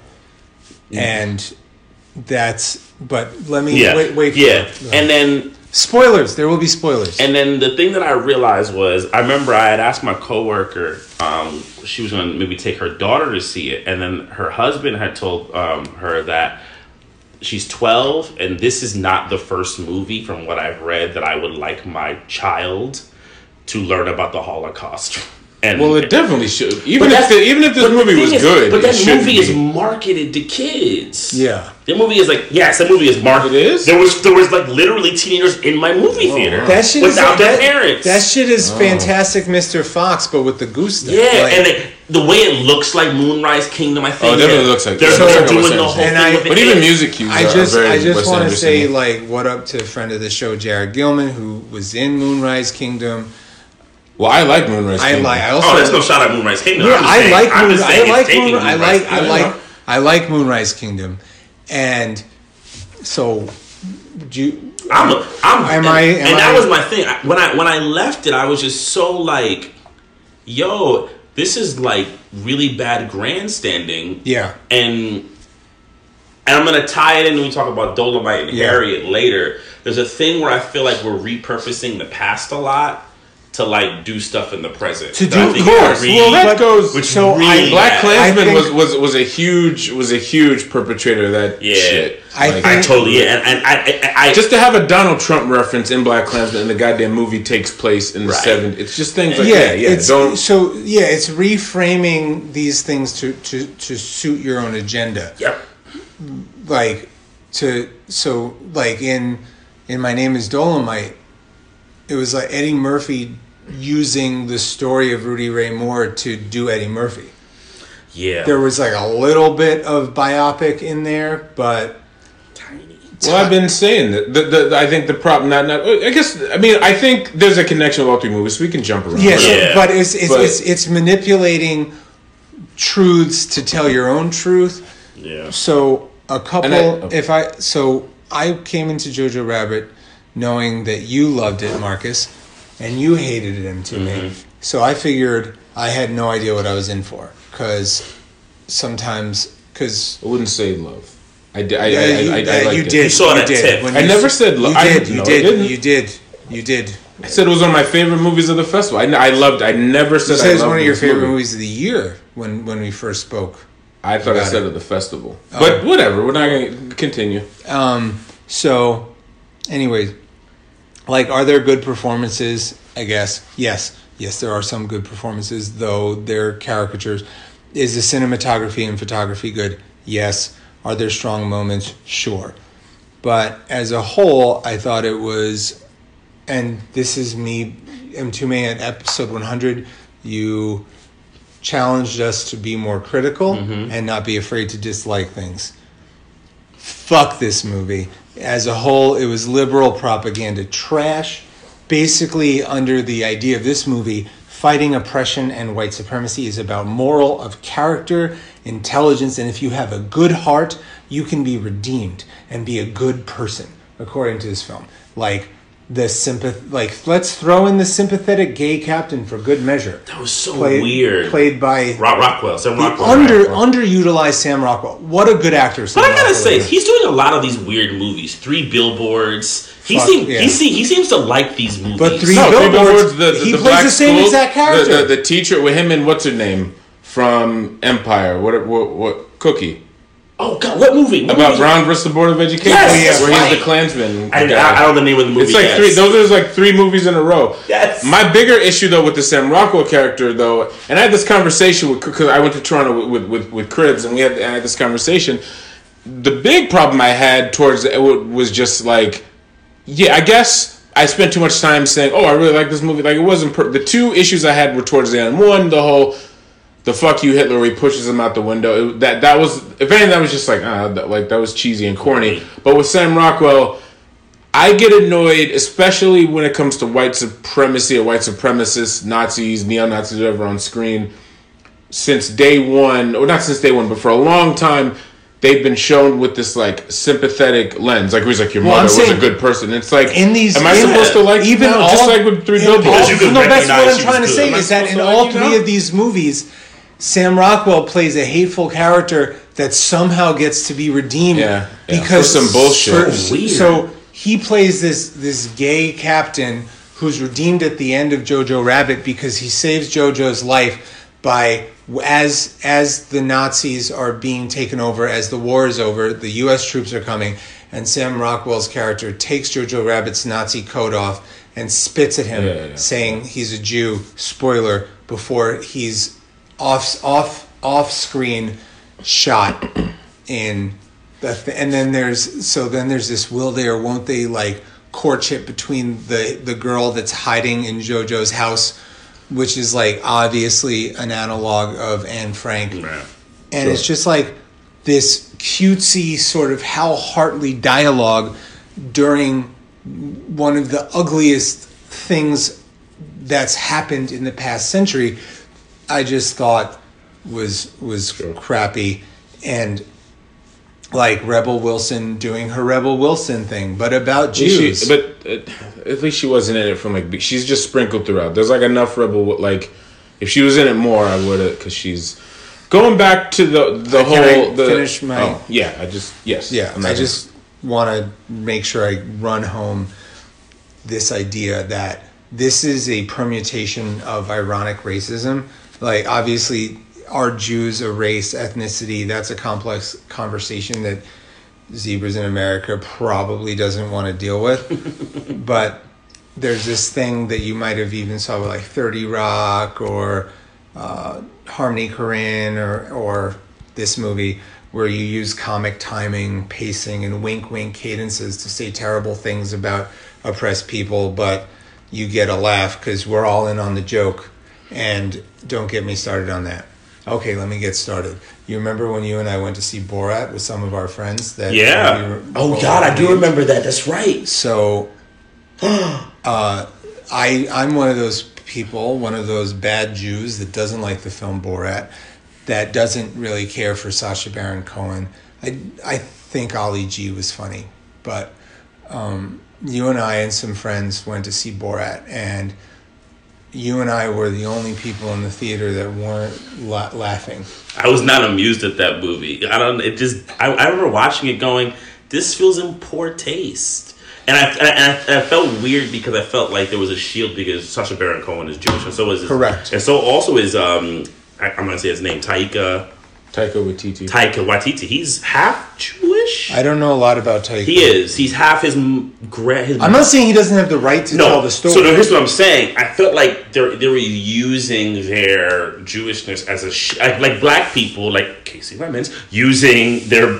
mm-hmm. and that's. But let me Yeah, wait. Wait. for yeah. it. And then spoilers. There will be spoilers. And then the thing that I realized was, I remember I had asked my coworker, um, she was going to maybe take her daughter to see it, and then her husband had told um, her that she's 12, and this is not the first movie from what I've read that I would like my child to learn about the Holocaust. And Well, it definitely should. Even if the, even if this movie was is- good, but it that shouldn't movie is marketed to kids. Yeah. the movie is like yes, that movie is marketed. It is? There was there was like literally teenagers in my movie theater wow. That shit without is their that, parents. That shit is Oh. fantastic, Mr. Fox, but with the goose stuff. Yeah, Like, and it, the way it looks like Moonrise Kingdom, I think. Oh, it definitely that looks like- they're, it looks they're doing Wes the whole And thing I- with But it. even music cues I are just very I just want to say like what up to a friend of the show, Jared Gilman, who was in Moonrise Kingdom. Well, I like Moonrise. I Kingdom. like. I oh, also Oh, that's no shot at Moonrise Kingdom. Yeah, I'm saying- like I'm Moon, I like it's taking Moon, I Moonrise like I Kingdom. like I like Moonrise Kingdom, and so do you, I'm, a, I'm, Am and, I- am and that I- was my thing. When I when I left it, I was just so like, "Yo, this is like really bad grandstanding." yeah and and I'm gonna tie it in when we talk about Dolomite and Yeah. Harriet later. There's a thing where I feel like we're repurposing the past a lot to like do stuff in the present. To do- of is course. really- Well, that goes. which so really I- Black bad. Klansman was, was was a huge was a huge perpetrator of that Yeah. shit. I Like, I totally yeah, and, and I, I, I just to have a Donald Trump reference in Black Klansman and the goddamn movie takes place in the Right. '70s. It's just things like yeah, that. Yeah, it's, don't. so yeah, it's reframing these things to, to, to suit your own agenda. yep. Like to so like in in my name is Dolomite, it was like Eddie Murphy using the story of Rudy Ray Moore to do Eddie Murphy. Yeah. There was like a little bit of biopic in there, but tiny. Well, I've been saying that. The, the, the- I think the problem, not, not. I guess. I mean, I think there's a connection with all three movies, so we can jump around. Yes, Yeah. but it's it's, But- it's it's manipulating truths to tell your own truth Yeah. So a couple. And I- oh. if I so I came into Jojo Rabbit knowing that you loved it, Marcus, and you hated him to me. Mm-hmm. So I figured I had no idea what I was in for because sometimes because I wouldn't say love. I did. I, yeah, I, you, I, I, liked you it. did You saw you that did. tip. When I you never said love. you I- did you no, I did didn't. you did you did. I said it was one of my favorite movies of the festival. I, I loved. I never said You I said it's loved one of your this favorite movie. movies of the year when when we first spoke. I thought I said it. at the festival, Oh. but whatever. We're not going to continue. Um, so, anyways, like, are there good performances? I guess yes, yes, there are some good performances, though they're caricatures. Is the cinematography and photography good? Yes. Are there strong moments? Sure. But as a whole, I thought it was, and this is me, Mtume at episode 100. You challenged us to be more critical mm-hmm. and not be afraid to dislike things fuck this movie. As a whole, it was liberal propaganda trash. Basically, under the idea of this movie, fighting oppression and white supremacy is about moral of character, intelligence, and if you have a good heart, you can be redeemed and be a good person, according to this film. Like the sympath like let's throw in the sympathetic gay captain for good measure. That was so Played, weird. Played by Rock Rockwell. Sam the Rockwell. under right? underutilized Sam Rockwell. What a good actor! Sam But I gotta Rockwell say, is. he's doing a lot of these weird movies. Three billboards. He Fuck, seems yeah. he, see, he seems to like these movies. But Three No, Three Billboards, Billboards. The, he the plays the same school, exact character. The, the, the teacher with him and what's her name from Empire. What? What? what Cookie oh god, what movie? What about movie? Brown versus the Board of Education. Yes, that's where right. he's the Klansman. I. I, I don't know the name of the movie. It's like yes. three. Those are like three movies in a row. Yes. My bigger issue though with the Sam Rockwell character though, and I had this conversation with because I went to Toronto with, with with Cribs and we had I had this conversation. The big problem I had towards it was just like, yeah, I guess I spent too much time saying, oh, I really like this movie. Like it wasn't per- the two issues I had were towards the end. One, the whole the fuck you Hitler where he pushes him out the window. It, that that was if anything that was just like ah that, like that was cheesy and corny. But with Sam Rockwell, I get annoyed, especially when it comes to white supremacy or white supremacists, Nazis, neo Nazis, whatever on screen. Since day one, or not since day one, but for a long time, they've been shown with this like sympathetic lens. Like, who's like your Well, I'm mother was a good person. It's like, in these, am I supposed to like even no, all, just like with three in billboards? all- you no, that's what I'm trying to say is that in Am I supposed to all three of these movies, Sam Rockwell plays a hateful character that somehow gets to be redeemed Yeah, yeah, because for some bullshit. for- so he plays this this gay captain who's redeemed at the end of Jojo Rabbit because he saves Jojo's life by as as the Nazis are being taken over as the war is over the US troops are coming and Sam Rockwell's character takes Jojo Rabbit's Nazi coat off and spits at him Yeah, yeah. saying he's a Jew spoiler before he's off off off screen shot in the th- and then there's so then there's this will they or won't they like courtship between the the girl that's hiding in JoJo's house which is like obviously an analog of Anne Frank Right. and it's just like this cutesy sort of Hal Hartley dialogue during one of the ugliest things that's happened in the past century. I just thought was was crappy and like Rebel Wilson doing her Rebel Wilson thing, but about She- Jews. but uh, at least she wasn't in it from like. She's just sprinkled throughout. There's like enough rebel. Like, if she was in it more, I would have because she's going back to the the Uh, can I whole. the, finish my- Oh, yeah, I just yes. Yeah, I'm I just want to make sure I run home this idea that this is a permutation of ironic racism. Like, obviously, are Jews a race, ethnicity? That's a complex conversation that Zebras in America probably doesn't want to deal with. but there's this thing that you might have even saw with like 30 Rock or uh, Harmony Korine or, or this movie where you use comic timing, pacing, and wink wink cadences to say terrible things about oppressed people, but you get a laugh because we're all in on the joke. And don't get me started on that. Okay, let me get started. You remember when you and I went to see Borat with some of our friends? That Yeah. we were- Oh God, I do remember that. That's right. so, uh, I I'm one of those people, one of those bad Jews that doesn't like the film Borat, that doesn't really care for Sacha Baron Cohen. I I think Ali G was funny, but um, you and I and some friends went to see Borat, and you and I were the only people in the theater that weren't la- laughing. I was not amused at that movie. I don't. It just. I, I remember watching it, going, "This feels in poor taste," and I, I, I felt weird because I felt like there was a shield because Sacha Baron Cohen is Jewish, and so is his, Correct. and so also is um. I, I'm gonna say his name, Taika Taika Waititi. Taika Waititi. He's half Jewish. I don't know a lot about Taika. he is. He's half his gra- his. I'm not saying he doesn't have the right to tell the story. So no, here's what I'm saying. I felt like they they were using their Jewishness as a sh- like, like black people, like Kasi Lemmons, using their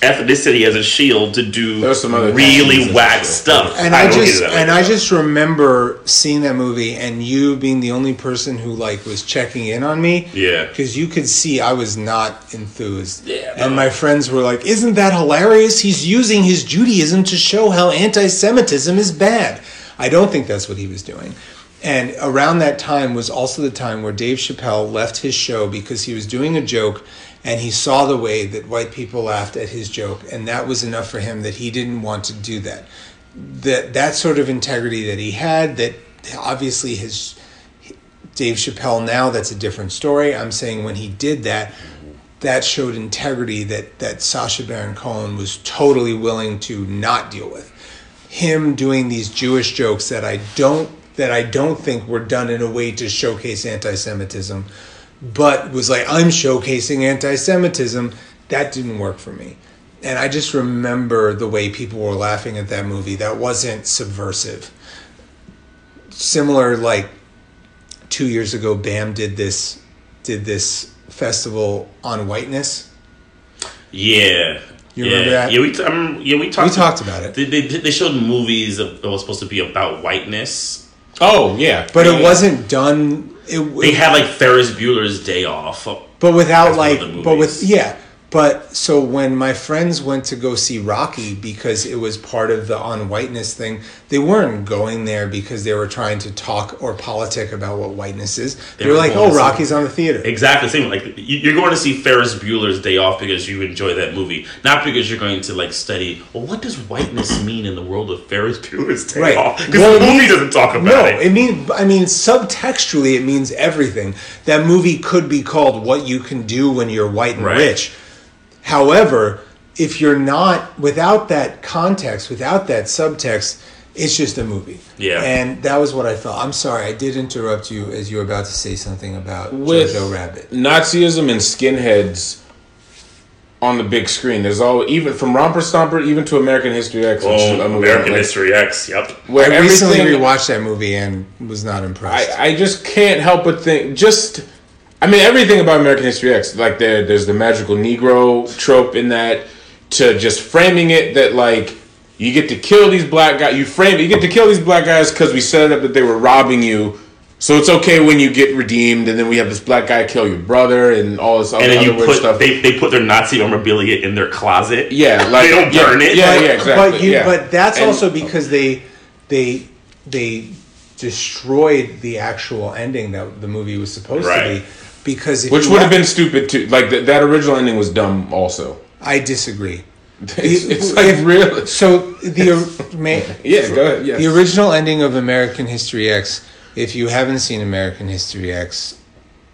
ethnicity as a shield to do There some other really things whack stuff. and I, don't just it way. and I just remember seeing that movie and you being the only person who like was checking in on me. Yeah. Because you could see I was not enthused. Yeah, And no. my friends were like, "Isn't that hilarious? He's using his Judaism to show how anti-Semitism is bad." I don't think that's what he was doing. And around that time was also the time where Dave Chappelle left his show because he was doing a joke and he saw the way that white people laughed at his joke and that was enough for him that he didn't want to do that. That that sort of integrity that he had that obviously his Dave Chappelle now that's a different story. I'm saying when he did that that showed integrity that that Sacha Baron Cohen was totally willing to not deal with him doing these Jewish jokes that I don't that I don't think were done in a way to showcase anti-Semitism, but was like I'm showcasing anti-Semitism. That didn't work for me, and I just remember the way people were laughing at that movie. That wasn't subversive. Similar, like two years ago, Bam did this did this festival on whiteness. yeah. You yeah. remember that? Yeah, we, t- um, yeah, we talked. We talked about it. They, they, they showed movies that was supposed to be about whiteness. Oh yeah, But Yeah. it wasn't done. It, They had like Ferris Bueller's Day Off. but without like but with yeah but so when my friends went to go see rocky because it was part of the on whiteness thing they weren't going there because they were trying to talk or politic about what whiteness is they, They were were like oh rocky's on the theater Exactly the same. Like you- you're going to see Ferris Bueller's Day Off because you enjoy that movie, not because you're going to like study. Well, what does whiteness mean in the world of Ferris Bueller's Day Right. Off? Because Well, the movie means- doesn't talk about no, it. No, it means. I mean subtextually it means everything. That movie could be called "What You Can Do When You're White and Right. Rich." However, if you're not without that context, without that subtext, it's just a movie. Yeah. And that was what I felt. I'm sorry, I did interrupt you as you were about to say something about with Jojo Rabbit. Nazism and skinheads on the big screen. There's all even from Romper Stomper even to American History X. Oh, American like- History X. Yep. Where I recently everything- rewatched that movie and was not impressed. I, I just can't help but think just I mean everything about American History X like there there's the magical Negro trope in that to just framing it that like you get to kill these black guys you frame it, you get to kill these black guys because we set it up that they were robbing you so it's okay when you get redeemed and then we have this black guy kill your brother and all this other, And then you other weird put stuff they, they put their Nazi memorabilia in their closet. yeah like They don't yeah, burn it. yeah But- yeah exactly But you, yeah. but that's And- also because they they they destroyed the actual ending that the movie was supposed Right. to be. Because if which would have been stupid too. Like th- that original ending was dumb also. I disagree. it's, it's like If- real So the ma- yeah go ahead yes. the original ending of American History X. If you haven't seen American History X,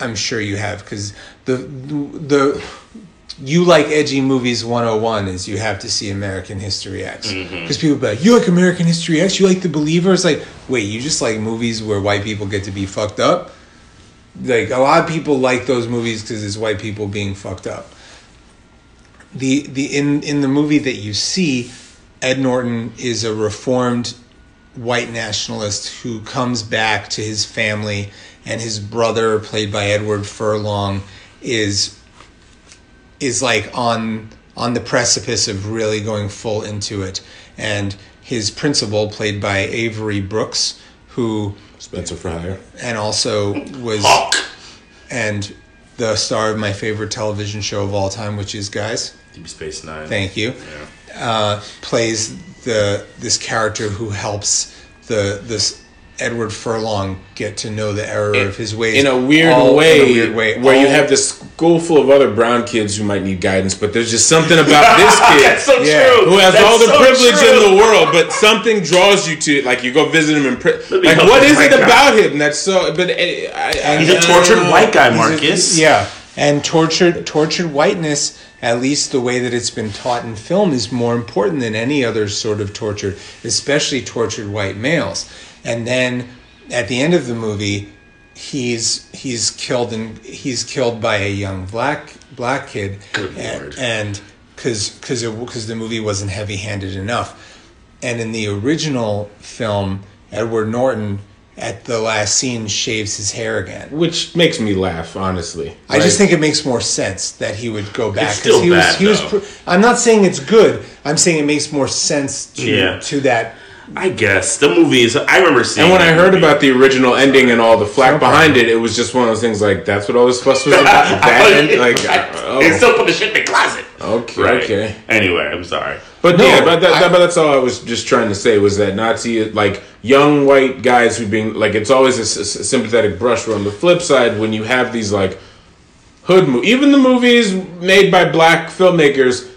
I'm sure you have because the the you like edgy movies 101 is you have to see American History X. Mm-hmm. Because people be like you like American History X? You like The Believer it's like wait you just like movies where white people get to be fucked up like a lot of people like those movies because it's white people being fucked up. The the in in the movie that you see Ed Norton is a reformed white nationalist who comes back to his family and his brother played by Edward Furlong is is like on on the precipice of really going full into it. And his principal played by Avery Brooks who Spenser: For Hire, and also was Hawk. and the star of my favorite television show of all time which is guys Deep Space Nine. thank you uh, plays the this character who helps the this Edward Furlong get to know the error of his ways in a weird all way, in a weird way, where you have this school full of other brown kids who might need guidance, but there's just something about this kid That's so Yeah. true. who has That's all the so privilege true. in the world, but something draws you to it. Like you go visit him in prison. me Like help what you is it find out. about him that's so? But uh, I, I, He's a I- tortured white guy, He's a- Marcus. yeah, and tortured tortured whiteness, at least the way that it's been taught in film, is more important than any other sort of torture, especially tortured white males. And then at the end of the movie, he's he's killed and he's killed by a young black black kid, Good and- lord. and because because because the movie wasn't heavy handed enough. And in the original film, Edward Norton at the last scene shaves his hair again. which makes me laugh, honestly. I just think it makes more sense that he would go back It's still he was bad, he was. though. pr- I'm not saying it's good. I'm saying it makes more sense to Yeah. to that. I guess the movie is. I remember seeing. And when I heard movie. about the original ending and all the flack No behind it, it was just one of those things like that's what all this fuss was about. that end, like, oh, they still put the shit in the closet. okay, Right. okay. Anyway, I'm sorry. But No, yeah, but, that, I- but that's all I was just trying to say was that Nazi like young white guys who being like it's always a, s- s- sympathetic brush. Where on the flip side, when you have these like hood, mo- even the movies made by black filmmakers,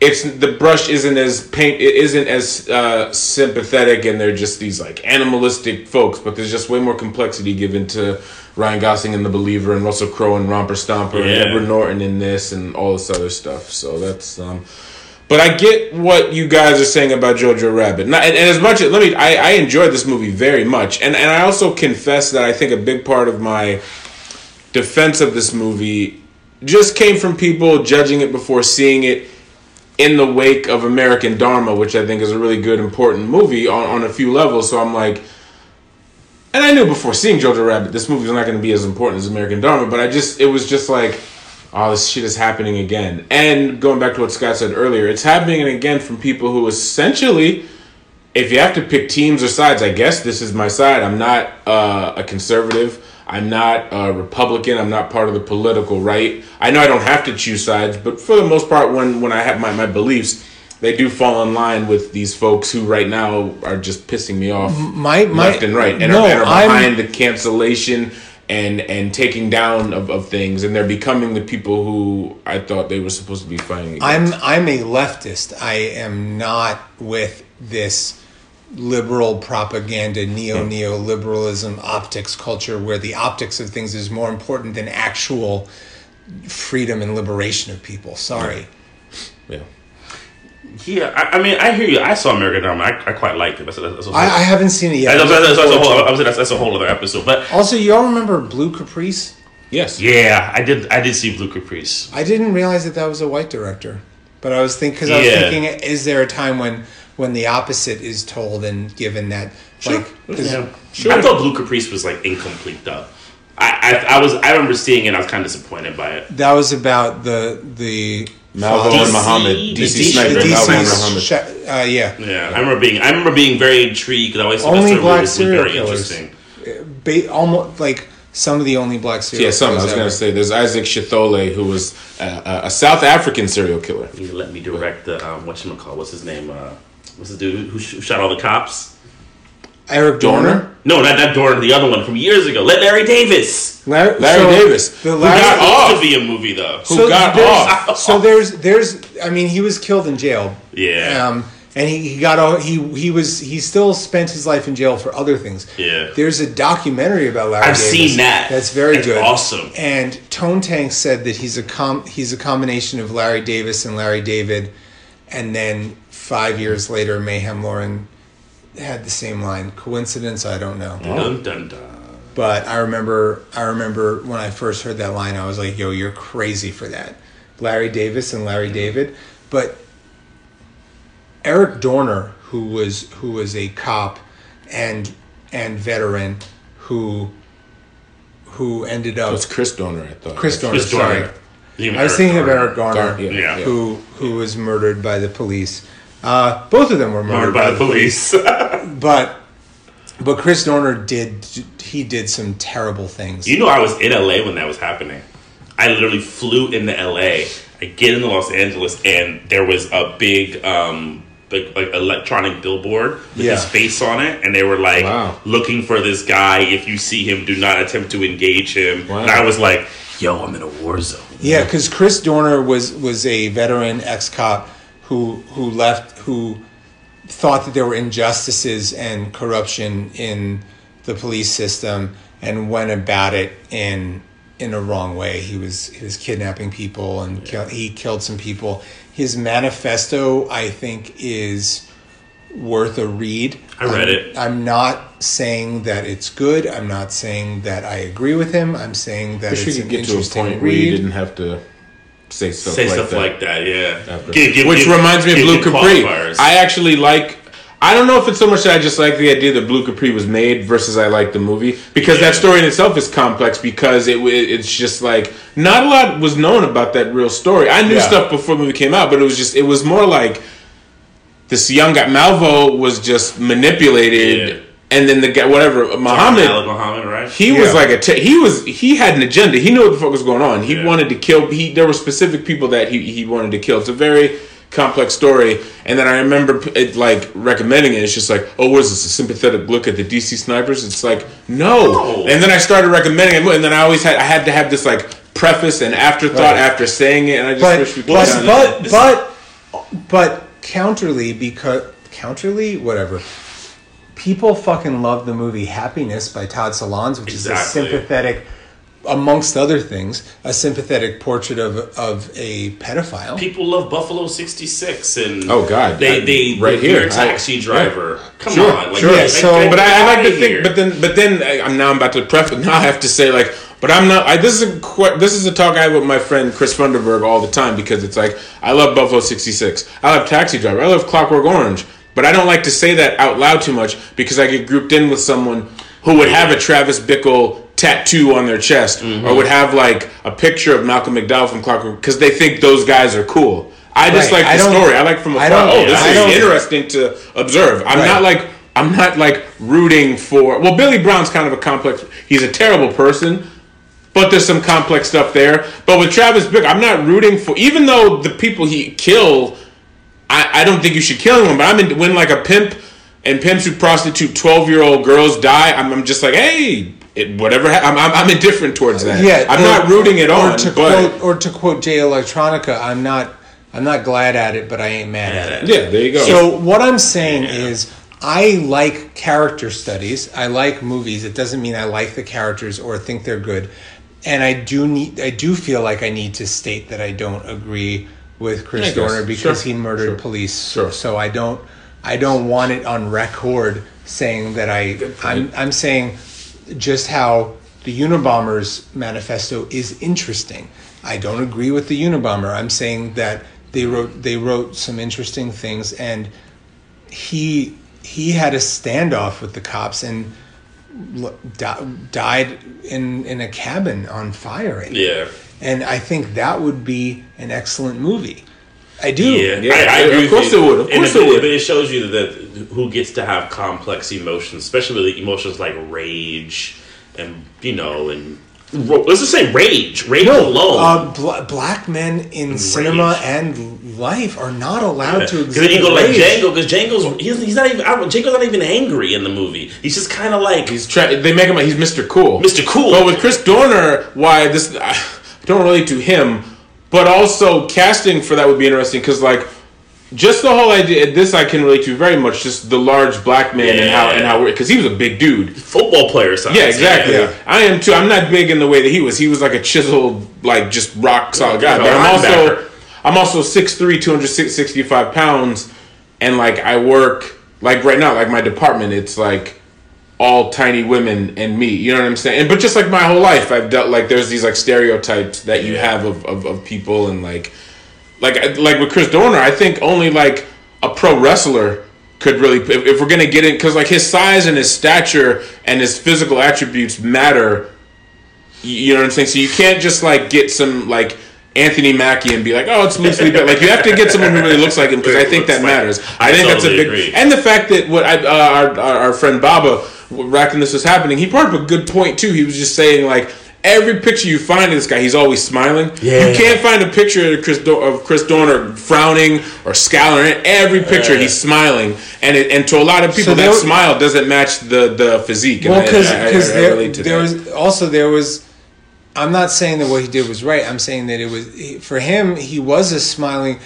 it's the brush isn't as paint it isn't as uh, sympathetic, and they're just these like animalistic folks. But there's just way more complexity given to Ryan Gosling and The Believer, and Russell Crowe and Romper Stomper, and Yeah. Edward Norton in this, and all this other stuff. So that's. um but I get what you guys are saying about Jojo Rabbit. Not, and, and as much as let me, I, I enjoyed this movie very much, and and I also confess that I think a big part of my defense of this movie just came from people judging it before seeing it in the wake of American Dharma, which I think is a really good, important movie on, on a few levels. So I'm like, and I knew before seeing Jojo Rabbit, this movie was not going to be as important as American Dharma, but I just, it was just like, oh, this shit is happening again. And going back to what Scott said earlier, it's happening again from people who essentially, if you have to pick teams or sides, I guess this is my side. I'm not uh, a conservative. I'm not a Republican. I'm not part of the political right. I know I don't have to choose sides, but for the most part, when when I have my, my beliefs, they do fall in line with these folks who right now are just pissing me off My my left and right, and, no, are, and are I'm- behind the cancellation and and taking down of, of things, and they're becoming the people who I thought they were supposed to be fighting against. I'm I'm a leftist. I am not with this liberal propaganda, neo hmm. neoliberalism optics culture where the optics of things is more important than actual freedom and liberation of people. Sorry. yeah. Yeah, I, I mean, I hear you. I saw American Dharma. I, I quite liked it. That's, that's, that's, I, I haven't seen it yet. that's, that's, that's a whole, I'm that's, that's a whole other episode. But Also, y'all remember Blue Caprice? Yes. yeah, I did. I did see Blue Caprice. I didn't realize that that was a white director, but I was thinking because I was Yeah. thinking, is there a time when when the opposite is told and given that like 'cause- Yeah. I thought Blue Caprice was like incomplete though. I, I I was I remember seeing it. I was kind of disappointed by it. that was about the the Malvo DC and Muhammad, DC, DC sniper, the Malvo and Muhammad. sh- uh, yeah. Yeah, I remember being I remember being very intrigued I always thought Only that black was, was serial very killers. interesting. Ba- almost like some of the only black serial Yeah, some. I was going to say there's Isaac Chithole, who was uh, a South African serial killer. You let me direct the um, what you call what's his name? Uh, what's the dude who, sh- who shot all the cops? Eric Dorner. Dorner? No, not that Dorn, the other one from years ago. Let Larry Davis. Larry, Larry so Davis, The who got off. to be a movie though. Who got off. So there's there's I mean he was killed in jail. Yeah. Um, and he, he got all he he was he still spent his life in jail for other things. Yeah. There's a documentary about Larry. I've Davis seen that. That's very That's good. awesome. And Tone Tank said that he's a com he's a combination of Larry Davis and Larry David, and then five years later, Mayhem Lauren had the same line. Coincidence? I don't know. Dun dun dun. But I remember, I remember when I first heard that line, I was like, "Yo, you're crazy for that." Larry Davis and Larry David, but Eric Dorner, who was who was a cop and and veteran, who who ended It up was Chris Dorner, I thought. Chris Dorner. Chris sorry, Dorner. I was Eric thinking of Eric Garner, Gar- yeah, Yeah. yeah. who who was murdered by the police. Uh, both of them were murdered, Murdered by the police. but but Chris Dorner did he did some terrible things. you know, I was in LA when that was happening. I literally flew into LA. I get into Los Angeles, and there was a big um, like, like electronic billboard with Yeah. his face on it, and they were like Wow. looking for this guy. If you see him, do not attempt to engage him. Wow. And I was like, "Yo, I'm in a war zone." Yeah, because Chris Dorner was was a veteran ex cop who who left who thought that there were injustices and corruption in the police system and went about it in in a wrong way. He was he was kidnapping people and kill, he killed some people. His manifesto, I think, is worth a read. I read I'm- it. I'm not saying that it's good. I'm not saying that I agree with him. I'm saying that Wish we it's an get to a interesting point where you didn't have to say stuff Say like stuff that. like that, yeah. After- Give- give- Which give- reminds me of Blue Caprice. qualifiers. I actually like. I don't know if it's so much that I just like the idea that Blue Caprice was made versus I like the movie because Yeah. that story in itself is complex because it w- it's just like not a lot was known about that real story. I knew Yeah. stuff before the movie came out, but it was just it was more like this young guy Malvo was just manipulated, Yeah. And then the guy whatever Muhammad Alec Muhammad, right? he was Yeah. like a t- he was he had an agenda. He knew what the fuck was going on. He Yeah. wanted to kill. He there were specific people that he he wanted to kill. It's a very complex story. And then I remember it like recommending it. It's just like, oh, what is this? A sympathetic look at the DC snipers? It's like no. No. And then I started recommending it, and then I always had I had to have this like preface and afterthought Right. after saying it, and I just but wish we could. but but, but but counterly because counterly whatever people fucking love the movie happiness by todd solondz which is a sympathetic amongst other things a sympathetic portrait of of a pedophile People love Buffalo '66, and Oh, God. they I- they right right here. here taxi I- driver. Come Sure, on, like, sure. Yeah, so- get- But I, I like to think, but then, but then I, I'm now I'm about to preface. Now I have to say like, but I'm not. I, this is a this is a talk I have with my friend Chris Funderburg all the time because it's like I love Buffalo '66. I love Taxi Driver. I love Clockwork Orange. But I don't like to say that out loud too much because I get grouped in with someone who would have a Travis Bickle tattoo on their chest or would have like a picture of Malcolm McDowell from Clockwork because they think those guys are cool. I just Right. like the story. I like from afar. Oh, this I is interesting to observe. I'm Right. not like I'm not like rooting for. Well, Billy Brown's kind of a complex. He's a terrible person, but there's some complex stuff there. But with Travis Bick, I'm not rooting for. Even though the people he kill, I, I don't think you should kill him. But I'm in, when like a pimp and pimps who prostitute 12 year old girls die. I'm, I'm just like, hey, it, whatever. Ha- I'm, I'm I'm indifferent towards that. yeah I'm or- not rooting it or on. to but quote or to quote jay electronica i'm not i'm not glad at it but i ain't mad at it yeah, there you go. So what I'm saying is, I like character studies. I like movies. It doesn't mean I like the characters or think they're good. And I do need. I do feel like I need to state that I don't agree with Chris I guess. Dorner because Sure. he murdered Sure. police. Sure. So I don't. I don't want it on record saying that I. I'm. I'm saying just how the Unabomber's manifesto is interesting. I don't agree with the Unabomber. I'm saying that they wrote they wrote some interesting things and he he had a standoff with the cops and died in in a cabin on fire yeah. And I think that would be an excellent movie. I do. Yeah, Yeah, I, I of agree with course you. it would, of And course it, it would. But it shows you that who gets to have complex emotions, especially with emotions like rage and you know and let's just say rage, rage alone. Uh, bl- black men in cinema and life are not allowed to Because then exhibit you go like. Django, because Django's he's, he's not even I don't- Django's not even angry in the movie. He's just kind of like He's try- they make him like he's Mr. Cool. Mr. Cool. But with Chris Dorner, why this? I don't relate to him, but also casting for that would be interesting because like. Just the whole idea. This I can relate to very much. Just the large black man and how and how because he was a big dude. football player. Size. Yeah, exactly. Yeah. I am too. I'm not big in the way that he was. He was like a chiseled, like just rock solid guy. But I'm also, I'm also 6'3", 265 pounds, and like I work like right now, like my department, it's like all tiny women and me. You know what I'm saying? And, but just like my whole life, I've dealt like there's these like stereotypes that you have of, of, of people and like like like with Chris Dorner, I think only like a pro wrestler could really if, if we're gonna get in because like his size and his stature and his physical attributes matter. You, know what I'm saying? So you can't just like get some like. Anthony Mackie and be like, oh, it's loosely built. Like you have to get someone who really looks like him because I think that like- matters. I I think that's a big agree. and the fact that what I, uh, our, our our friend Baba, when this was happening, he brought up a good point too. He was just saying like Every picture you find of this guy, he's always smiling. Yeah. You can't find a picture of Chris Do- of Chris Dorner frowning or scowling. In every picture, he's smiling, and it, and to a lot of people, So that smile doesn't match the the physique. Well, because there, to there was also there was. I'm not saying that what he did was right. I'm saying that it was for him. He was a smiling.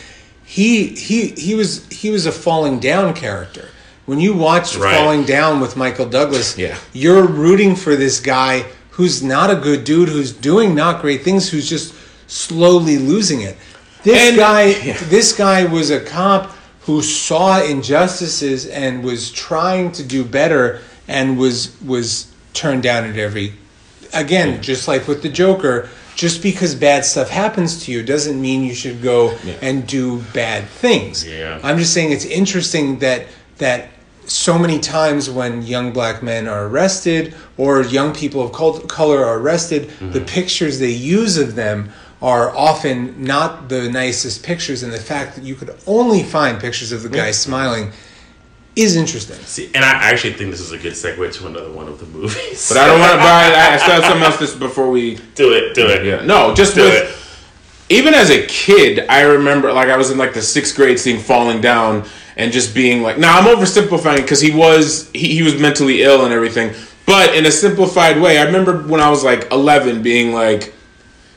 He he he was he was a falling down character. When you watch Right. Falling Down with Michael Douglas, Yeah. you're rooting for this guy who's not a good dude, who's doing not great things, who's just slowly losing it. This And- guy, yeah. this guy was a cop who saw injustices and was trying to do better and was was turned down at every again just like with the joker just because bad stuff happens to you doesn't mean you should go and do bad things Yeah. i'm just saying it's interesting that that so many times when young black men are arrested or young people of col- color are arrested mm-hmm. the pictures they use of them are often not the nicest pictures and the fact that you could only find pictures of the guy smiling is interesting See, and I actually think this is a good segue to another one of the movies. But I don't want to buy. I I still have something else this before we do it. Do it. Yeah, no, just Do with it. even as a kid, I remember like I was in like the sixth grade, seeing falling down and just being like, "Now I'm oversimplifying because he was he, he was mentally ill and everything." But in a simplified way, I remember when I was like 11, being like,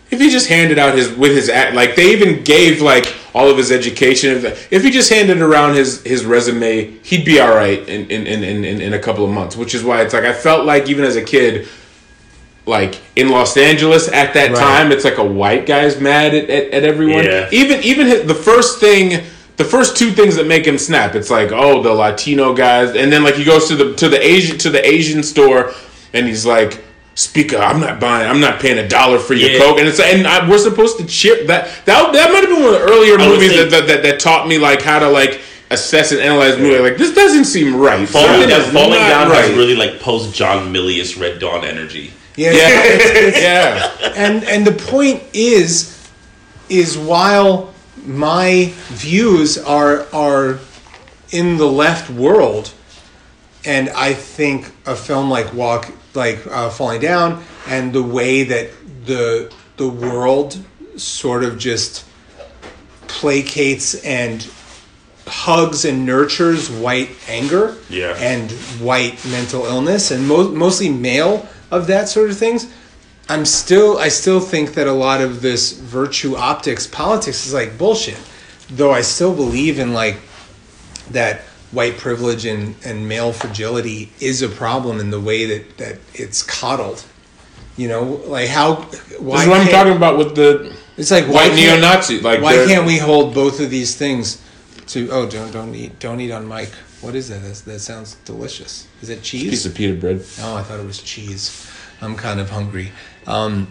if he just handed out his with his act, like they even gave like all of his education. If, if he just handed around his his resume, he'd be all right in in, in, in in a couple of months. Which is why it's like I felt like even as a kid like in Los Angeles at that Right. time, it's like a white guy's mad at, at, at everyone. Yeah. Even even his, the first thing, the first two things that make him snap, it's like oh the Latino guys, and then like he goes to the to the Asian to the Asian store, and he's like. Speaker, I'm not buying. I'm not paying a dollar for your Yeah. coke, and it's and I, we're supposed to chip that. That that might have been one of the earlier I movies think- that, that, that that taught me like how to like assess and analyze movie. Like this doesn't seem right. Falling Something Down, is Falling not Down has really like post John Milius Red Dawn energy. yeah, yeah, it's- yeah. and and the point is is while my views are are in the left world and i think a film like walk like uh, falling down and the way that the the world sort of just placates and hugs and nurtures white anger Yeah. and white mental illness and mo- mostly male of that sort of things i'm still i still think that a lot of this virtue optics politics is like bullshit. Though i still believe in like that white privilege and, and male fragility is a problem in the way that, that it's coddled. You know like how why This is what I'm talking about with the it's like white neo-Nazi. Like why can't we hold both of these things to oh don't don't eat don't eat on mic. What is that? That's, that sounds delicious. Is it cheese piece of pita bread? oh i thought it was cheese i'm kind of hungry. Um,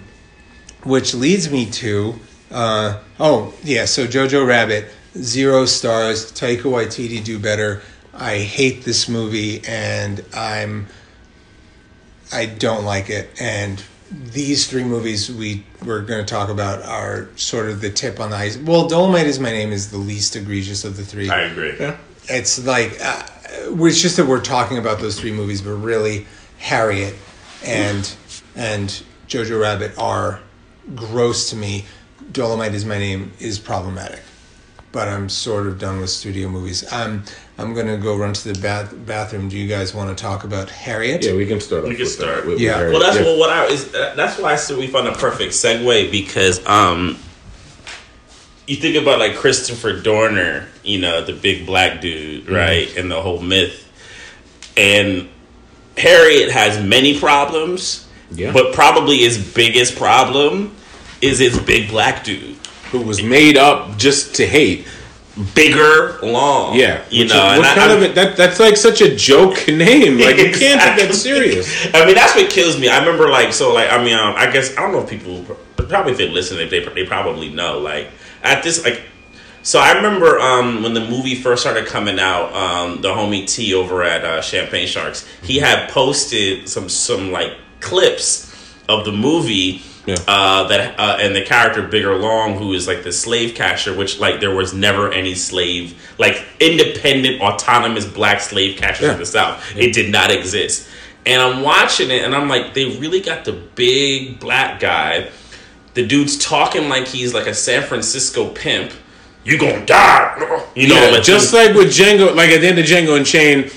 which leads me to uh, oh yeah so jojo rabbit zero stars taika waititi do better. I hate this movie and i'm i don't like it. And these three movies we we're going to talk about are sort of the tip on the ice. Well dolomite is my name is the least egregious of the three. I agree. Yeah. it's like uh, it's just that we're talking about those three movies, but really Harriet and and Jojo Rabbit are gross to me. Dolomite is my name is problematic, but I'm sort of done with studio movies. I'm I'm gonna go run to the bath, bathroom. Do you guys want to talk about Harriet? Yeah, we can start. We can with start. That, with- with Yeah. Harriet. Well, that's Yeah. well, what I is. Uh, that's why I said we found a perfect segue because um, you think about like Christopher Dorner, you know, the big black dude, right, and the whole myth, and Harriet has many problems, Yeah. but probably his biggest problem is his big black dude, who was made up just to hate. bigger, long, Yeah, you Which know, is- what kind I'm- of a, that? That's like such a joke name. Like you can't take that serious. I mean, that's what kills me. I remember, like, so, like, I mean, um, I guess I don't know if people probably if they listen, if they they probably know, like, at this, like, so I remember um, when the movie first started coming out, um, the homie T over at uh, Champagne Sharks, he had posted some some like clips of the movie. Yeah. Uh, that uh, and the character Bigger Long, who is like the slave catcher, which like there was never any slave, like independent, autonomous black slave catchers Yeah. in the South. It did not exist. And I'm watching it, and I'm like, they really got the big black guy. The dude's talking like he's like a San Francisco pimp. You gonna die, you know? Yeah, like, just like with Django, like at the end of Django Unchained,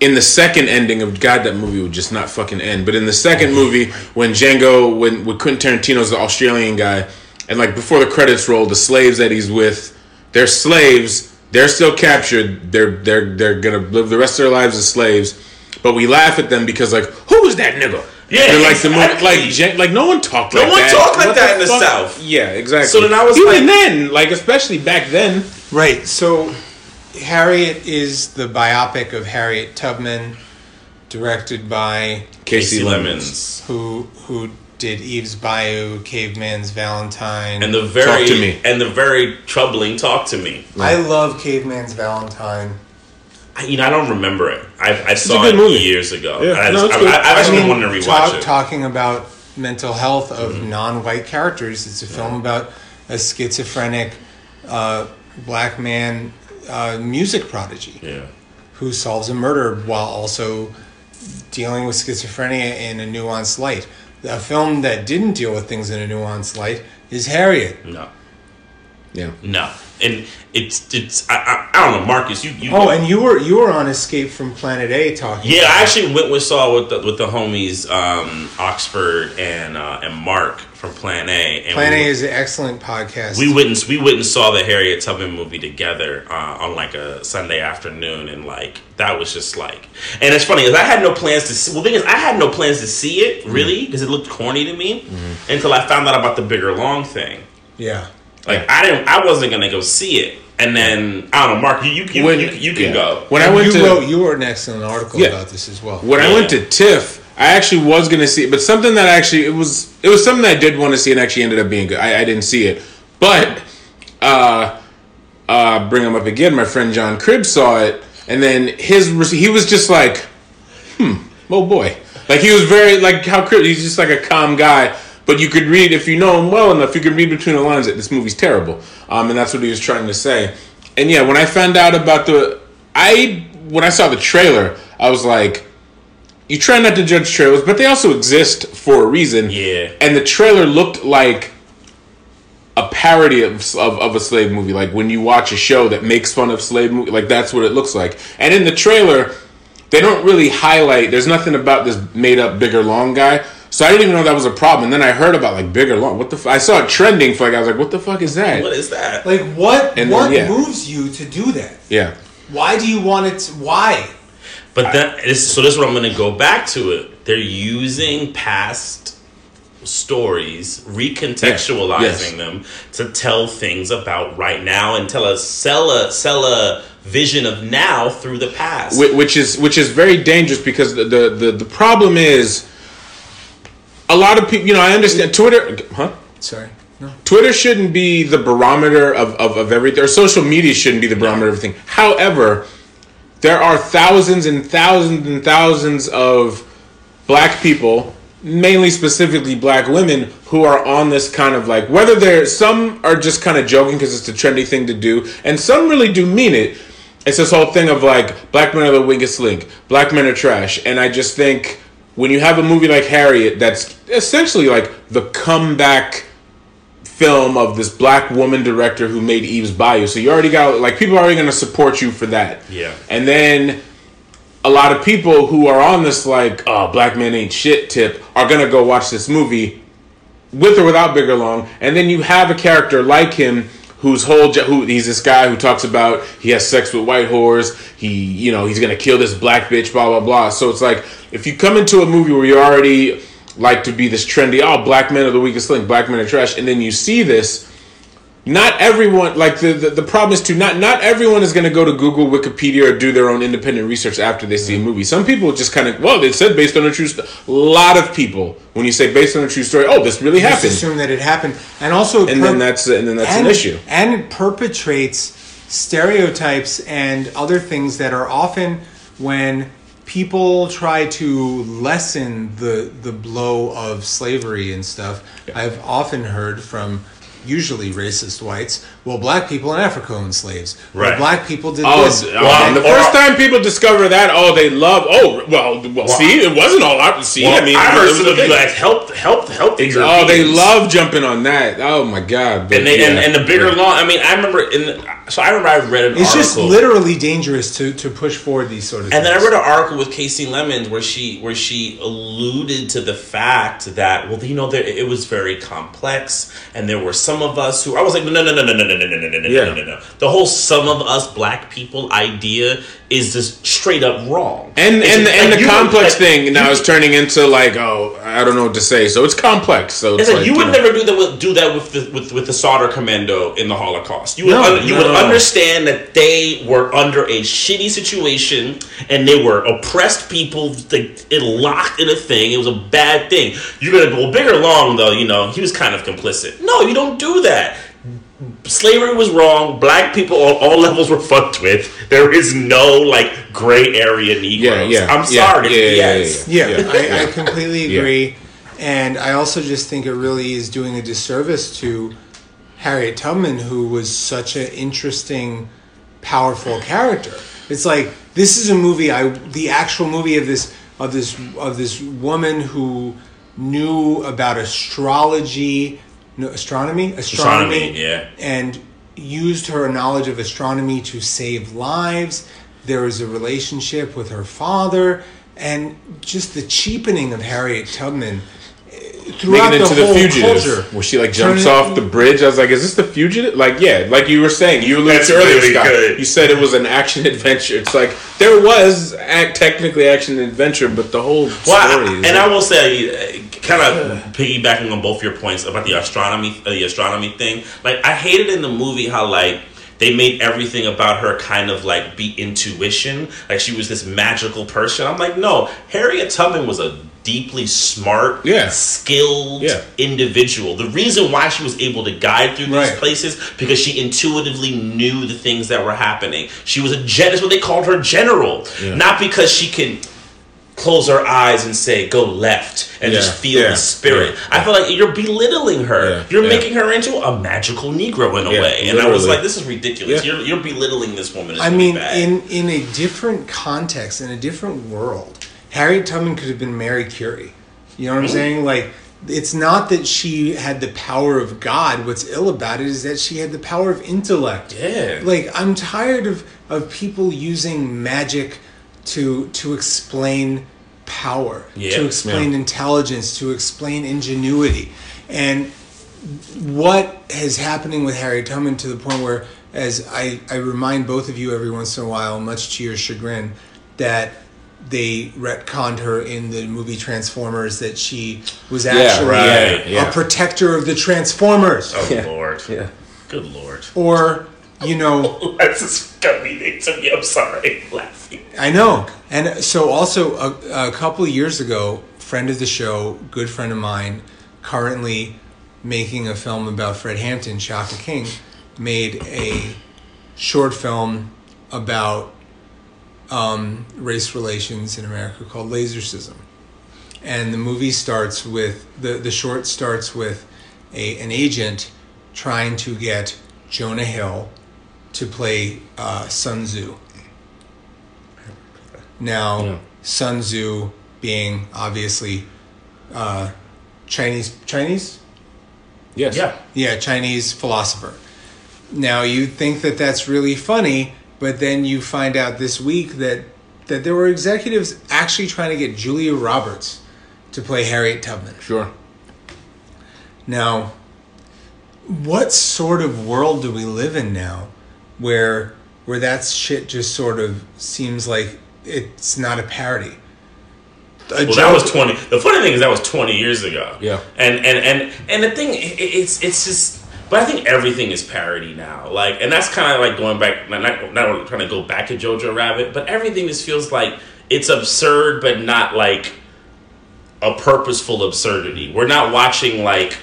in the second ending of God, that movie would just not fucking end. But in the second mm-hmm. movie, when Django, when when Quentin Tarantino's the Australian guy, and like before the credits roll, the slaves that he's with, they're slaves. They're still captured. They're they're they're gonna live the rest of their lives as slaves. But we laugh at them because like, who was that nigga? Yeah, They're like the mo- exactly. like Jan- like no one talked like that. No like one that. talked like What that in the fuck? South. Yeah, exactly. So then I was even like- then, like especially back then. Right. So, Harriet is the biopic of Harriet Tubman, directed by Kasi, Kasi Lemmons. Lemmons. who who did Eve's Bayou, Caveman's Valentine. And the very Talk to me. and the very troubling talk to me. I love Caveman's Valentine. I, you know, I don't remember it. I, I saw it movie. years ago. Yeah, I, no, it's I. I, I actually I mean, wanted to rewatch talk- it. talking about mental health of non-white characters. It's a film about a schizophrenic uh, black man uh, music prodigy Yeah. who solves a murder while also dealing with schizophrenia in a nuanced light. A film that didn't deal with things in a nuanced light is Harriet. No. Yeah. No. And it's it's I, I, I don't know, Marcus. You you Oh, and you were you were on Escape from Planet A talking. yeah, I actually went with saw with the with the homies um, Oxford and uh, and Mark from Plan A. And Planet we, A is an excellent podcast. we went and, we went and saw the Harriet Tubman movie together uh, on like a Sunday afternoon, and like that was just like, and it's funny because I had no plans to. See, well, the thing is, I had no plans to see it really because it looked corny to me until I found out about the bigger long thing. yeah. Like I didn't, I wasn't gonna go see it, and then I don't know, Mark, you you, you, When- you, you can yeah. go. When I And went you to wrote you wrote an excellent article Yeah. about this as well. when I went to TIFF, I actually was gonna see it, but something that actually it was it was something that I did want to see and actually ended up being good. I, I didn't see it, but uh, uh, bring him up again. My friend John Cribb saw it, and then his he was just like, hmm, oh boy, like he was very like how Cribb. He's just like a calm guy. But you could read if you know him well enough, you could read between the lines that this movie's terrible, um, and that's what he was trying to say. And yeah, when I found out about the, I when I saw the trailer, I was like, you try not to judge trailers, but they also exist for a reason. Yeah. And the trailer looked like a parody of, of, of a slave movie. Like when you watch a show that makes fun of slave movie, like that's what it looks like. And in the trailer, they don't really highlight. There's nothing about this made up bigger long guy. So I didn't even know that was a problem. And then I heard about like bigger long. What the? F-? I saw it trending for like I was like, what the fuck is that? What is that? Like what And what then, yeah. moves you to do that? yeah. Why do you want it? To, why? But then, this, so this is what I'm going to go back to it. They're using past stories, recontextualizing Yes. them to tell things about right now and tell us sell a sell a vision of now through the past. Which is which is very dangerous because the the the, the problem is a lot of people. You know, I understand Twitter, huh? Sorry. No. Twitter shouldn't be the barometer of, of, of everything, or social media shouldn't be the barometer of everything. However, there are thousands and thousands and thousands of black people, mainly specifically black women, who are on this kind of like, whether they're, some are just kind of joking because it's a trendy thing to do, and some really do mean it. It's this whole thing of like, black men are the weakest link, black men are trash. And I just think when you have a movie like Harriet that's essentially like the comeback film of this black woman director who made Eve's Bayou. So you already got like people are already going to support you for that. Yeah. And then a lot of people who are on this like oh black men ain't shit tip are going to go watch this movie with or without Bigger Long. And then you have a character like him whose whole who he's this guy who talks about he has sex with white whores. He you know he's gonna kill this black bitch. Blah blah blah. So it's like if you come into a movie where you already like to be this trendy, oh black men are the weakest link, black men are trash, and then you see this. Not everyone like the, the the problem is too not not everyone is going to go to Google, Wikipedia, or do their own independent research after they see a mm-hmm. movie. Some people just kind of well, they said based on a true. story. A lot of people, when you say based on a true story, oh, this really Just happened assume that it happened, and also and then that's and then that's and, an issue. and it perpetrates stereotypes and other things that are often when people try to lessen the the blow of slavery and stuff. I've often heard from usually racist whites. Well, black people in Africa owned slaves. Well, Right. black people did Oh, this. d- And oh, the or- first time people discover that, oh, they love. Oh, well, well, see, it wasn't all out. See, Well, I mean, I it heard was some a of you guys helped helped helped the Oh, they love jumping on that. Oh my god! But and they and, yeah. and the bigger law. I mean, I remember in the, so I remember I read an it's article. just literally dangerous to, to push forward these sort of And things. then I read an article with Kasi Lemmons where she where she alluded to the fact that well you know there, it was very complex and there were some of us who I was like no no no no no no no no no no no Yeah. no no no the whole some of us black people idea is just straight up wrong and It's and like and the you would- complex like, thing now is turning into like oh I don't know what to say. So it's complex. So it's, It's like, like you would know. never do that with do that with the with, with the solder commando in the Holocaust. You would No, un- you would understand that they were under a shitty situation and they were oppressed people. It locked in a thing. It was a bad thing. You're gonna go Bigger Long though. You know he was kind of complicit. No, you don't do that. Slavery was wrong. Black people on all levels were fucked with. There is no like gray area Negroes. Yeah, yeah. I'm yeah, sorry. Yeah, yeah, yeah, yes. yeah. Yeah, I, I completely Yeah. agree. And I also just think it really is doing a disservice to Harriet Tubman, who was such an interesting, powerful character. It's like this is a movie. I the actual movie of this of this of this woman who knew about astrology, no, astronomy, astronomy, Astronomy, yeah. and used her knowledge of astronomy to save lives. There was a relationship with her father, and just the cheapening of Harriet Tubman throughout Making it the into the whole fugitive, culture. where she like jumps Turning- off the bridge. I was like, "Is this the fugitive?" Like, yeah, like you were saying, you alluded That's to earlier, really Scott. good. You said it was an action adventure. It's like there was act, technically action adventure, but the whole Well, story. I- is and like, I will say, kind of piggybacking on both your points about the astronomy, uh, the astronomy thing. Like, I hated in the movie how like they made everything about her kind of like be intuition, like she was this magical person. I'm like, no, Harriet Tubman was a deeply smart, Yeah. skilled Yeah. individual. The reason why she was able to guide through these Right. places because she intuitively knew the things that were happening. She was a gen. That's what they called her general, not because she can close her eyes and say go left and Yeah, just feel yeah, the spirit. yeah, I feel like you're belittling her. Yeah, you're yeah. making her into a magical Negro in a Yeah, way, and I was like, this is ridiculous. Yeah. You're, you're belittling this woman. It's I mean, bad. in in a different context, in a different world, Harriet Tubman could have been Mary Curie. You know what I'm saying? Like, it's not that she had the power of God. What's ill about it is that she had the power of intellect. Yeah. Like, I'm tired of of people using magic to to explain power, Yeah. to explain Yeah. intelligence, to explain ingenuity, and what is happening with Harriet Tubman to the point where, as I, I remind both of you every once in a while, much to your chagrin, that they retconned her in the movie Transformers that she was actually right, a, yeah. a protector of the Transformers. oh Yeah. lord, yeah. good lord. Or, you know, That's just got me to me. I'm sorry, I'm laughing. I know. And so, also, a, a couple of years ago, friend of the show, good friend of mine, currently making a film about Fred Hampton, Shaka King, made a short film about um, race relations in America called Lasercism. And the movie starts with the, the short starts with a, an agent trying to get Jonah Hill to play uh, Sun Tzu. Now, Yeah. Sun Tzu being obviously uh, Chinese Chinese Yes. Yeah, yeah, Chinese philosopher. Now you think that that's really funny, but then you find out this week that that there were executives actually trying to get Julia Roberts to play Harriet Tubman. Sure. Now, what sort of world do we live in now where where that shit just sort of seems like it's not a parody? A Well, that was twenty. The funny thing is that was twenty years ago. Yeah. and and and and the thing, it's it's just. But I think everything is parody now. Like, and that's kind of like going back. Not not trying to go back to Jojo Rabbit, but everything just feels like it's absurd, but not like a purposeful absurdity. We're not watching like.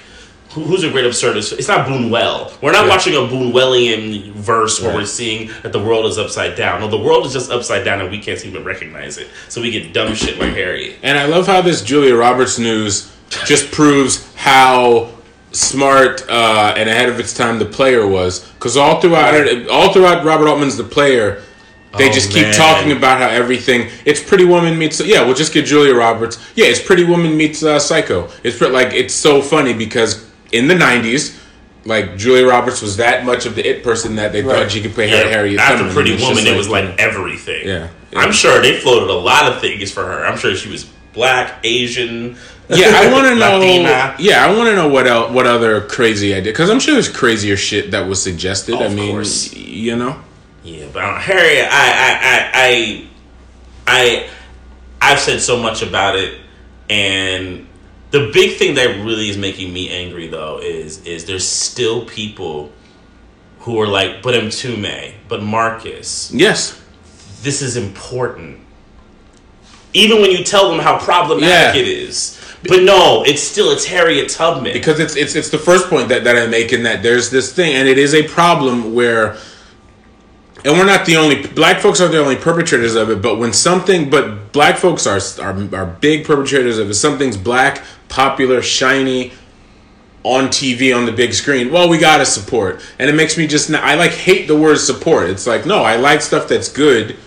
who- Who's a great absurdist? It's not Buñuel. We're not Yeah. watching a Buñuelian verse where Right. we're seeing that the world is upside down. No, the world is just upside down and we can't seem to recognize it. So we get dumb shit like Harriet. And I love how this Julia Roberts news just proves how smart uh, and ahead of its time the player was because all throughout all throughout Robert Altman's the player. They Oh, just keep man. talking about how everything. It's Pretty Woman meets. Yeah, we'll just get Julia Roberts. Yeah, it's Pretty Woman meets uh, Psycho. It's pre- like it's so funny because in the '90s, like Julia Roberts was that much of the it person that they Right. thought she could play Yeah, Harriet after Tubman. Pretty Woman, just it was like everything. Yeah. I'm sure they floated a lot of things for her. I'm sure she was black, Asian. Yeah, I want to know. Latina. Yeah, I want to know what else, what other crazy idea? Because I'm sure there's crazier shit that was suggested. I mean, course. you know, Yeah, but I don't know. Harriet, I, I, I, I, I, I've said so much about it, and the big thing that really is making me angry though is is there's still people who are like, but I'm too Mtume, but Marcus, yes, this is important. Even when you tell them how problematic Yeah. it is. But no, it's still it's Harriet Tubman. because it's it's it's the first point that that I make in that there's this thing, and it is a problem where. And we're not the only black folks aren't the only perpetrators of it, but when something, but black folks are are, are big perpetrators of it. Something's black, popular, shiny, on TV on the big screen. Well, we gotta support, and it makes me just I like hate the word support. It's like no, I like stuff that's good,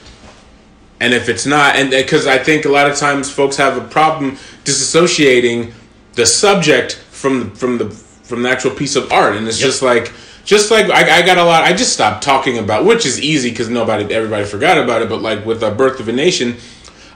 and if it's not, and because I think a lot of times folks have a problem disassociating the subject from the, from the from the actual piece of art, and it's Yep. just like just like I, I got a lot. I just stopped talking about, which is easy because nobody everybody forgot about it. But like with the Birth of a Nation.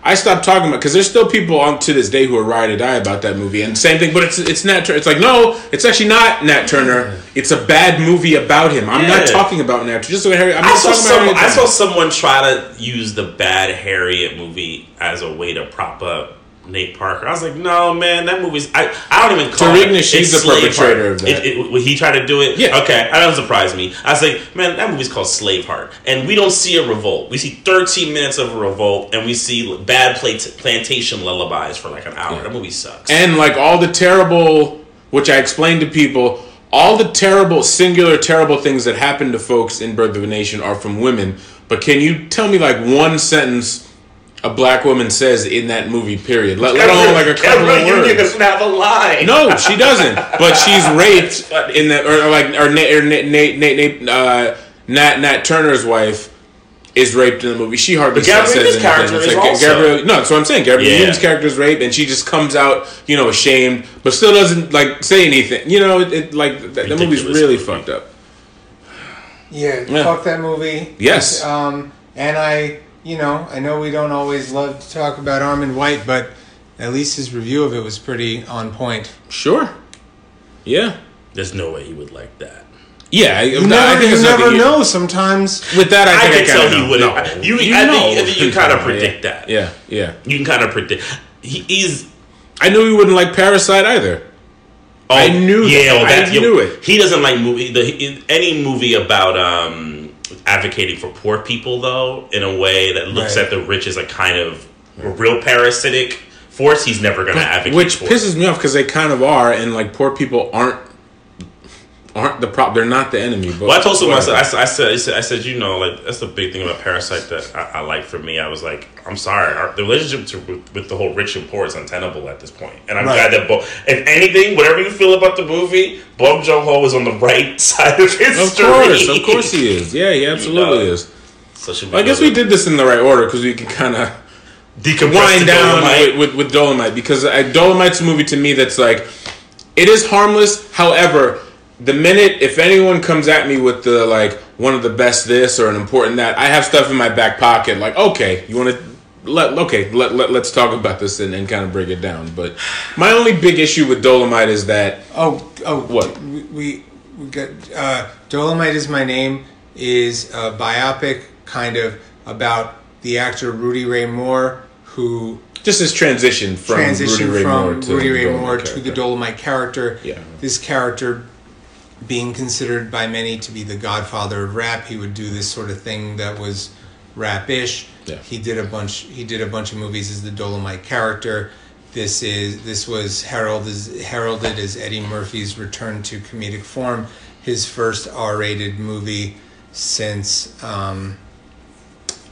I stopped talking about because there's still people on to this day who are ride or die about that movie, and same thing. But it's it's Nat. Turner. It's like no, it's actually not Nat Turner. It's a bad movie about him. I'm not talking about Nat. Just so Harry. I'm I not saw, talking about some, Harriet I saw someone try to use the bad Harriet movie as a way to prop up Nate Parker. I was like, no, man, that movie's. I, I don't even call Tarek it. It's the perpetrator of that. It, it, he tried to do it, Yeah. okay, that doesn't surprise me. I was like, man, that movie's called Slave Heart. and we don't see a revolt. We see 13 minutes of a revolt, and we see bad plant- plantation lullabies for like an hour. That movie sucks. and like all the terrible, which I explained to people, all the terrible, singular, terrible things that happen to folks in Birth of a Nation are from women. But can you tell me like one sentence a black woman says in that movie? Period. Let, let alone like a couple Gabrielle of Union words. doesn't have a line. No, she doesn't. But she's raped in that, or, or like, or Nate, or Nate, Nate, Nate, Nate uh, Nat, Nat Turner's wife is raped in the movie. She hardly But Gabrielle says Union's anything. character It's is like also- Gabrielle. No, that's what I'm saying. Gabrielle Yeah. Union's character is raped, and she just comes out, you know, ashamed, but still doesn't like say anything. You know, it, it like that, that movie's really movie. fucked up. Yeah, Yeah. fuck that movie. Yes. Um, and I, you know, I know we don't always love to talk about Armond White, but at least his review of it was pretty on point. Sure. Yeah. There's no way he would like that. Yeah. I, You I never, think you it's never something- know. Sometimes With that, I I think I, can tell he wouldn't. No. You- You I think- know. I think you kinda Yeah. predict that. Yeah. Yeah. You can kind of predict. He, he's I knew he wouldn't like Parasite either. Oh, I knew that. Yeah, well, I that, knew it. He doesn't like movie. The, any movie about um, advocating for poor people, though, in a way that looks Right. at the rich as a kind of a real parasitic force. He's never going to advocate. For Which for. pisses me off because they kind of are, and like poor people aren't aren't the prop. They're not the enemy. But Well, I told someone, I said, I said, I said, I said, you know, like that's the big thing about Parasite that I, I like for me. I was like, I'm sorry, our, the relationship to, with, with the whole rich and poor is untenable at this point. And I'm Right. glad that both, if anything, whatever you feel about the movie, Bong Joon Ho is on the right side of history. Of course, of course he is. Yeah, he absolutely know. is. So I guess we did this in the right order because we can kind of wind down with, with, with Dolomite because uh, Dolomite's a movie to me that's like it is harmless. However, the minute if anyone comes at me with the like one of the best this or an important that, I have stuff in my back pocket. Like, okay, you want to let okay let, let let's talk about this and, and kind of break it down. But my only big issue with Dolomite is that Oh, oh, What? We we, we got uh, Dolomite is my name is a biopic kind of about the actor Rudy Ray Moore who just this transition from transitioned Rudy Ray from Moore to Rudy Ray Moore to the Dolomite character. Yeah. This character being considered by many to be the godfather of rap, he would do this sort of thing that was rap-ish. Yeah. He did a bunch. He did a bunch of movies as the Dolomite character. This is this was heralded as, heralded as Eddie Murphy's return to comedic form. His first R-rated movie since um,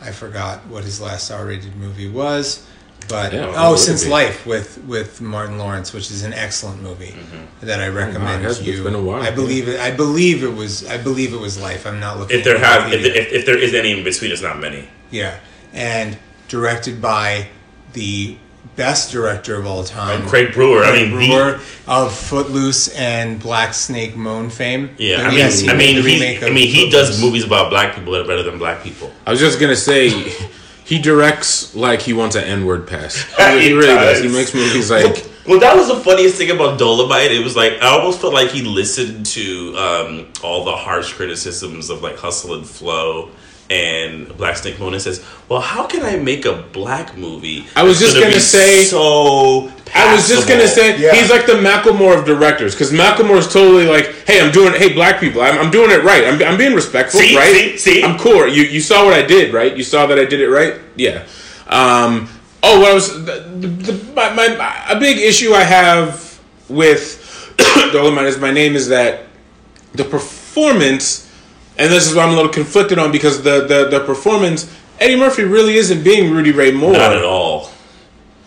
I forgot what his last R-rated movie was. But Yeah, oh, what would it since? Life with with Martin Lawrence, which is an excellent movie mm-hmm. that I mm-hmm. recommend has- you. it's been a while, I believe it. I believe it was. I believe it was Life. I'm not looking. If there have, if, if, if there is any in between, it's not many. yeah, and directed by the best director of all time, Craig Brewer. I mean, the- Brewer of Footloose and Black Snake Moan fame. yeah. I mean, yes, he I mean, he, I mean, he does movies about black people that are better than black people. I was just gonna say, he directs like he wants an N word pass. He, He he really does. does. He makes movies like Well, that was the funniest thing about Dolomite. It was like I almost felt like he listened to um, all the harsh criticisms of like Hustle and Flow and Black Snake Moan says, "Well, how can I make a black movie?" I was just gonna gonna be say- so. I was just gonna say Yeah. he's like the Macklemore of directors because Macklemore is totally like, hey, I'm doing, hey, black people, I'm, I'm doing it right. I'm, I'm being respectful, See? right? See? See? I'm cool. You you saw what I did, right? You saw that I did it right. Yeah. Um. Oh, what I was the, the, the, my, my a big issue I have with Dolomite is my name is that the performance, and this is what I'm a little conflicted on because the the the performance. Eddie Murphy really isn't being Rudy Ray Moore Not at all.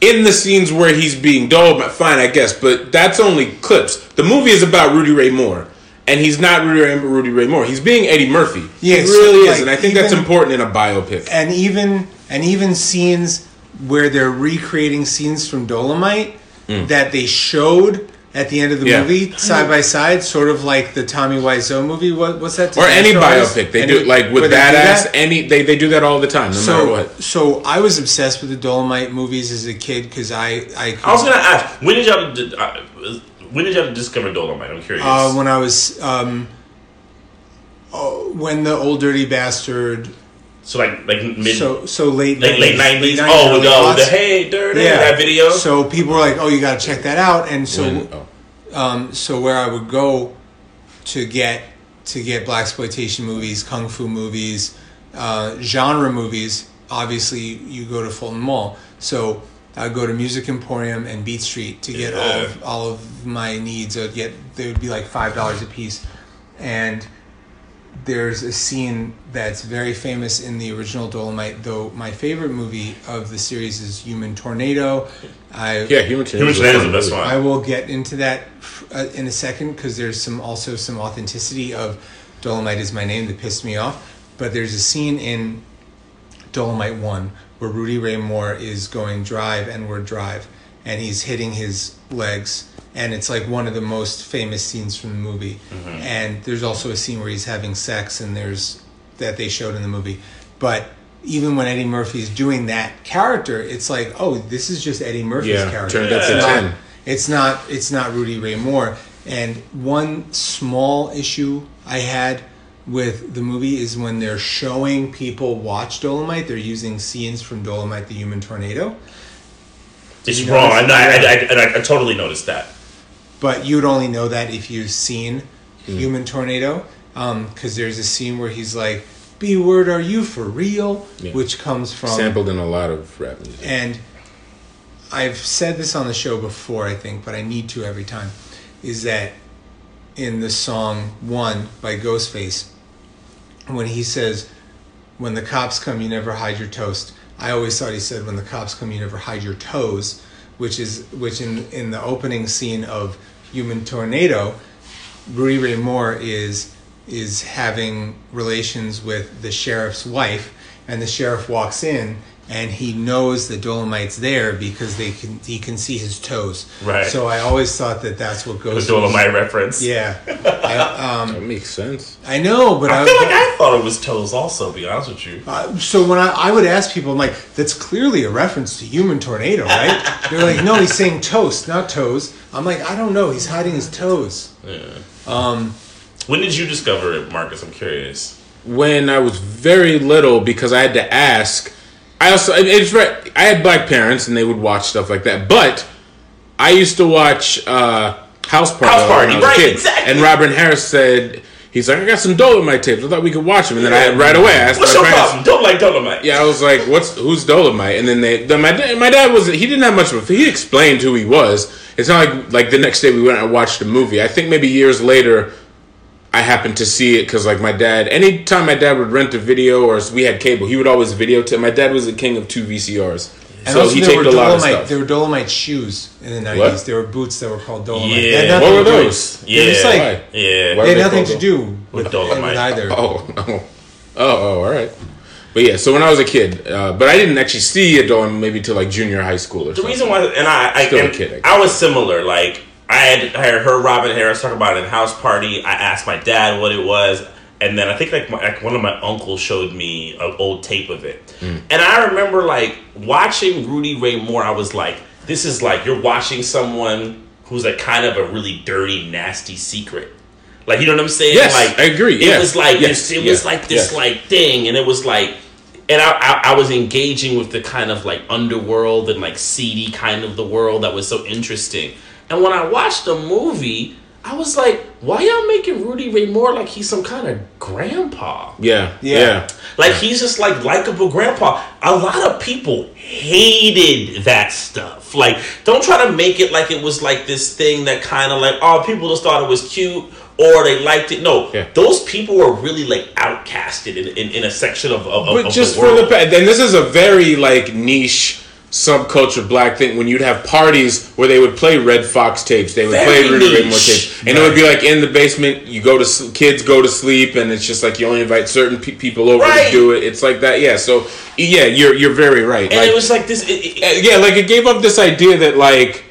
in the scenes where he's being Dolomite, fine, I guess, but that's only clips. The movie is about Rudy Ray Moore, and he's not Rudy Ray, Rudy Ray Moore. He's being Eddie Murphy. Yeah, he really like, is, and I think that's important in a biopic. and even and even scenes where they're recreating scenes from Dolomite hmm. that they showed at the end of the. Yeah. movie side by side, sort of like the Tommy Wiseau movie. What, what's that? Or any biopic, they Any- do like with where they badass. Any they, they do that all the time, no matter So, what. so I was obsessed with the Dolomite movies as a kid because I I, I was gonna ask when did y'all di- uh, when did y'all discover Dolomite? I'm curious. uh, when I was um, oh, when the Ol' Dirty Bastard. So like like mid So so late like late nineties. 90s, Oh, the, hey dirty that video. So people were like, "Oh, you got to check that out." And so, When- oh. um, so where I would go to get to get black exploitation movies, kung fu movies, uh, genre movies. Obviously, you go to Fulton Mall. So I would go to Music Emporium and Beat Street to get all of all of my needs. I'd get they would be like five dollars a piece, and there's a scene that's very famous in the original Dolomite. Though my favorite movie of the series is Human Tornado. I Yeah, Human Human Tornado Tornado is the best one. I will get into that uh, in a second because there's some also some authenticity of Dolomite is my name that pissed me off. But there's a scene in Dolomite One where Rudy Ray Moore is going drive and we're drive, and he's hitting his legs, and it's like one of the most famous scenes from the movie. Mm-hmm. And there's also a scene where he's having sex, and there's that they showed in the movie, but. Even when Eddie Murphy's doing that character, it's like, oh, this is just Eddie Murphy's Yeah, character. turned up It's to not- 10. it's not it's not Rudy Ray Moore. And one small issue I had with the movie is when they're showing people watch Dolomite, they're using scenes from Dolomite: The Human Tornado. it's wrong. I. I, I, I totally noticed that. But you'd only know that if you've seen Hmm. Human Tornado, because there's a scene where he's like, "B word, are you for real?" Yeah. Which comes from sampled in a lot of rap music. and I've said this on the show before, I think, but I need to every time, is that in the song One by Ghostface, when he says, When the cops come, you never hide your toast. I always thought he said, When the cops come, you never hide your toes, which is which in, in the opening scene of Human Tornado, Rudy Moore is is having relations with the sheriff's wife, and the sheriff walks in, and he knows the Dolomite's there because they can he can see his toes. Right. So I always thought that that's what The goes. Dolomite reference. Yeah, I, um, that makes sense. I know, but I feel like I thought it was toes. Also, to be honest with you. Uh, so when I, I would ask people, I'm like, that's clearly a reference to Human Tornado, right? They're like, no, he's saying toast, not toes. I'm like, I don't know. He's hiding his toes. Yeah. When did you discover it, Marcus? I'm curious. when I was very little because I had to ask. I also it's right. I had black parents and they would watch stuff like that, but I used to watch uh, House Party. House Party, when I was a right, kid. exactly. And Robin Harris said he's like, I got some Dolomite tapes. I thought we could watch them, and then I right away I asked What's my your parents. problem? Don't like Dolomite. Yeah, I was like, "What's who's Dolomite?" And then they, then my dad, my dad was he didn't have much of a he explained who he was. It's not like like the next day we went and watched a movie. I think maybe years later, I happened to see it because like my dad, anytime my dad would rent a video or we had cable, he would always videotape. My dad was the king of two VCRs. And So also he there were taped a lot of stuff. There were Dolomite shoes in the nineties. What? There were boots that were called Dolomite. Yeah. They had What were to those? Yeah, They're just like Why? yeah. Why- they had nothing to do with, With Dolomite. with either. Oh, oh, oh, oh, all right. But yeah, so when I was a kid, uh, but I didn't actually see a Dolomite maybe till like junior high school or The something. The reason why, and I, I, Still a kid, I I was similar. Like I had, heard Robin Harris talk about it in House Party. I asked my dad what it was, and then I think like, my, like one of my uncles showed me an old tape of it, Mm. and I remember like watching Rudy Ray Moore. I was like, this is like you're watching someone who's like kind of a really dirty, nasty secret. Like you know what I'm saying? Yes, like I agree, It yes, was like yes, this. It yeah, was like this yes. like thing, and it was like and I, I, I was engaging with the kind of like underworld and like seedy kind of the world that was so interesting. And when I watched the movie, I was like, why y'all making Rudy Ray Moore like he's some kind of grandpa? Yeah, Yeah. yeah. Like he's just like likable grandpa. A lot of people hated that stuff. Like, don't try to make it like it was like this thing that kind of like, oh, people just thought it was cute or they liked it. No, Yeah. those people were really like outcasted in, in, in a section of, of, But of just the for the pa- then this is a very like niche subculture black thing when you'd have parties where they would play Redd Foxx tapes, they would Very play Rudy niche. tapes, and it would be like in the basement. You go to kids go to sleep, and it's just like you only invite certain pe- people over Right. to do it. It's like that, yeah. So yeah, you're you're very right. and Like, it was like this. It, it, uh, yeah, like it gave up this idea that like.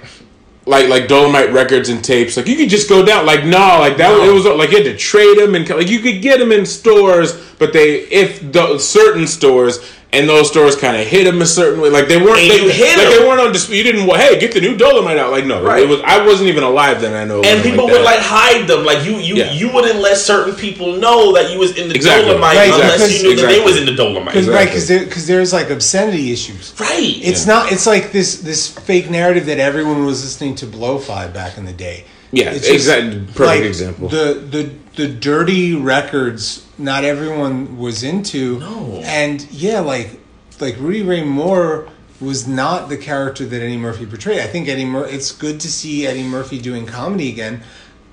Like like Dolomite records and tapes, like you could just go down. Like no, like that. No. It was like you had to trade them and like you could get them in stores, but they if the, certain stores and those stores kind of hit them a certain way. Like they weren't. And They, you hit like 'em. they weren't on display. You didn't. well, Hey, get the new Dolomite out. Like no, Right. it was. I wasn't even alive then. I know. and people like would like hide them. Like you, you, Yeah. you wouldn't let certain people know that you was in the Exactly. Dolomite Right, unless because- you knew that they was in the Dolomite. Because right, because Exactly. because there's like obscenity issues. Right. It's not. It's like this this fake narrative that everyone was listening to Blowfly back in the day. Yeah, It's just, exact- perfect example. The the the dirty records. Not everyone was into. No. And yeah, like like Rudy Ray Moore was not the character that Eddie Murphy portrayed. I think Eddie Mur- It's good to see Eddie Murphy doing comedy again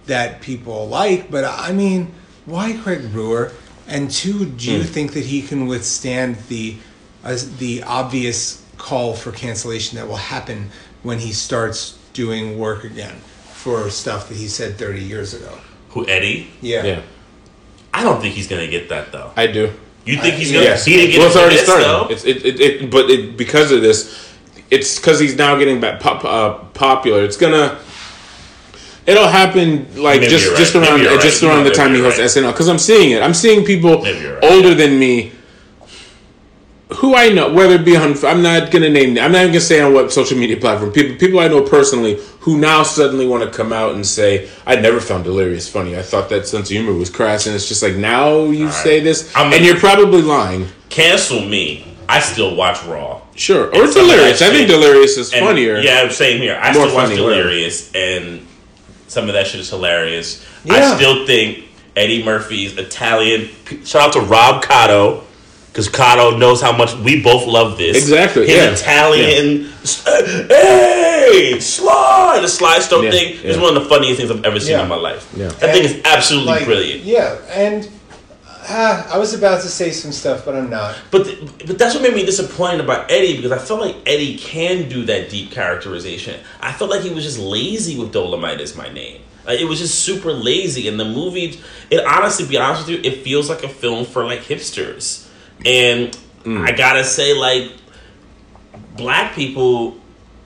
that people like. But I mean, why Craig Brewer? And two, do you think that he can withstand the uh, the obvious call for cancellation that will happen when he starts doing work again for stuff that he said 30 years ago? Who Eddie? Yeah. Yeah, I don't think he's gonna get that though. I do. You think I- he's gonna? Yes. He didn't get well, it's already this, started. though? It's it, it, it but it, because of this, it's because he's now getting back pop, uh, popular. It's gonna. It'll happen like Maybe just you're just around Maybe you're just right. around the time he hosts right. SNL because I'm seeing it. I'm seeing people Maybe right. older than me who I know, whether it be on, I'm not gonna name, I'm not even gonna say on what social media platform. People, people I know personally who now suddenly want to come out and say, "I never found Delirious funny. I thought that sense of humor was crass." And it's just like now you say this, I'm- and you're probably lying. Cancel me. I still watch Raw. Sure, or of Delirious. I think Delirious is And- funnier. Yeah, same here. I More still watch. Delirious, and some of that shit is hilarious. Yeah. I still think Eddie Murphy's Italian. Shout out to Rob Cotto. Because Cotto knows how much we both love this. Exactly, His yeah. Italian, hey, slide, the slide stone Yeah, thing is one of the funniest things I've ever seen Yeah. in my life. Yeah. That thing is absolutely Like, brilliant. Yeah, and uh, I was about to say some stuff, but I'm not. But th- but that's what made me disappointed about Eddie because I felt like Eddie can do that deep characterization. I felt like he was just lazy with Dolomite as my name. Like, it was just super lazy, and the movie. It honestly, be honest with you, it feels like a film for like hipsters, and mm. I gotta say, like black people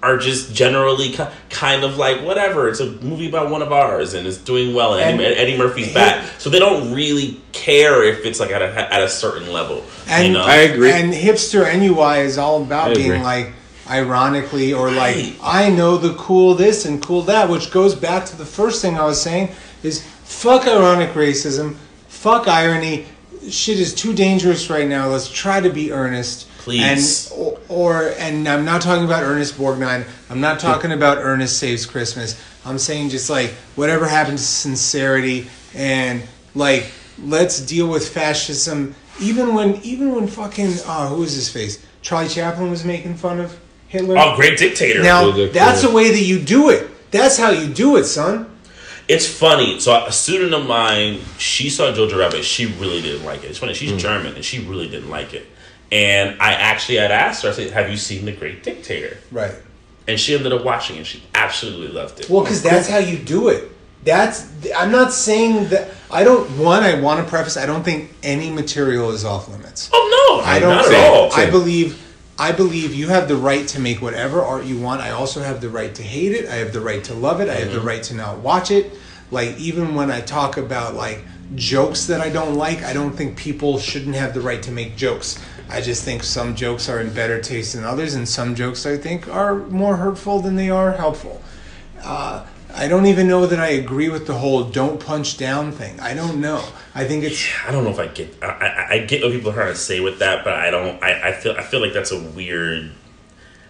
are just generally kind of like whatever. It's a movie about one of ours, and it's doing well, and, And- Eddie, Eddie Murphy's back, so they don't really care if it's like at a at a certain level. And you know? I agree. And hipster ennui is all about being like ironically or like Right. I know the cool this and cool that, which goes back to the first thing I was saying is fuck ironic racism, fuck irony. Shit is too dangerous right now. Let's try to be earnest. Please. And or, or and I'm not talking about Ernest Borgnine. I'm not talking about Ernest Saves Christmas. I'm saying just like whatever happens to sincerity and like let's deal with fascism even when even when fucking uh, who was his face Charlie Chaplin was making fun of Hitler. Oh, great dictator. now Good that's the way that you do it. That's how you do it, son. It's funny. So a student of mine, she saw Jojo Rabbit. She really didn't like it. It's funny. She's mm. German and she really didn't like it. And I actually had asked her, I said, "Have you seen The Great Dictator?" Right. And she ended up watching it. She absolutely loved it. Well, because that's how you do it. That's. I'm not saying that. I don't. One, I want to preface. I don't think any material is off limits. oh no, I don't not think- at all. I believe. I believe you have the right to make whatever art you want. I also have the right to hate it. I have the right to love it. I have the right to not watch it. Like even when I talk about like jokes that I don't like, I don't think people shouldn't have the right to make jokes. I just think some jokes are in better taste than others, and some jokes I think are more hurtful than they are helpful. Uh, I don't even know that I agree with the whole "don't punch down" thing. I don't know. I think it's I don't know if I get. I, I, I get what people are trying to say with that, but I don't. I, I feel. I feel like that's a weird.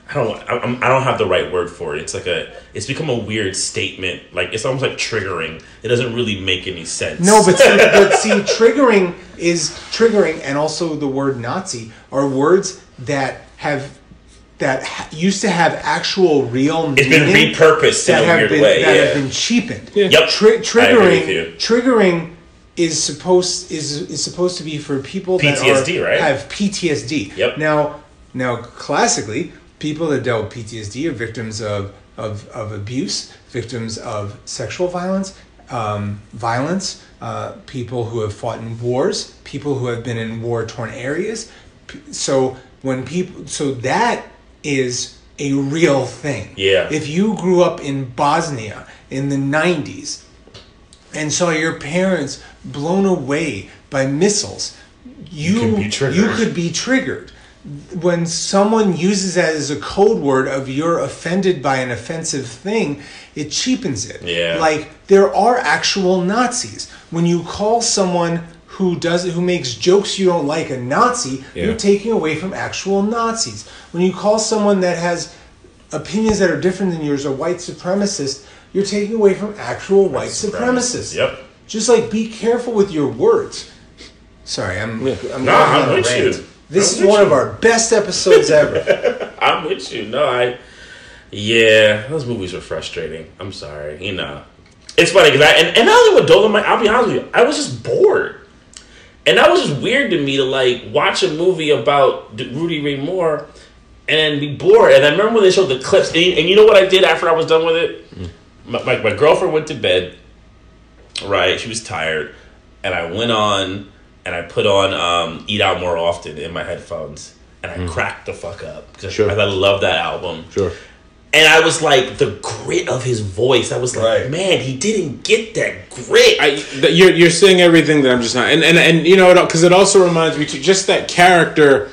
I don't. I, I'm- I don't have the right word for it. It's like a. It's become a weird statement. Like it's almost like triggering. It doesn't really make any sense. No, but see, but see, triggering is triggering, and also the word Nazi are words that have that ha- used to have actual real meaning. it's been repurposed that in a have weird been way. that yeah. have been cheapened. Yep. Tri- I agree triggering triggering is supposed is is supposed to be for people that PTSD, are, right? have PTSD. Yep. Now, now classically, people that dealt with PTSD are victims of of, of abuse, victims of sexual violence, um, violence, uh, people who have fought in wars, people who have been in war torn areas. So when people, so that is a real thing. Yeah. If you grew up in Bosnia in the 90s and saw your parents blown away by missiles, you you could be triggered. When someone uses that as a code word of you're offended by an offensive thing, it cheapens it. Yeah. Like there are actual Nazis. When you call someone who does who makes jokes you don't like a Nazi, Yeah. you're taking away from actual Nazis. When you call someone that has opinions that are different than yours a white supremacist, you're taking away from actual white supremacists. Yep. Just like be careful with your words. Sorry, I'm I'm No, I'm on a with rant. you. This I'm is with one of our best episodes ever. I'm with you. No, I. Yeah, those movies were frustrating. I'm sorry. You know, it's funny because I and, and not only with Dolomite. I'll be honest with you, I was just bored, and that was just weird to me to like watch a movie about Rudy Ray Moore and be bored. And I remember when they showed the clips, and, and you know what I did after I was done with it? Mm. My, my my girlfriend went to bed. Right, she was tired, and I went on and I put on um, "Eat Out More Often" in my headphones, and I cracked the fuck up because Sure. I love that album. Sure. And I was like, the grit of his voice. I was like, Right. man, he didn't get that grit. I, th- you're you're saying everything that I'm just not, and and and you know, because it also reminds me too, just that character.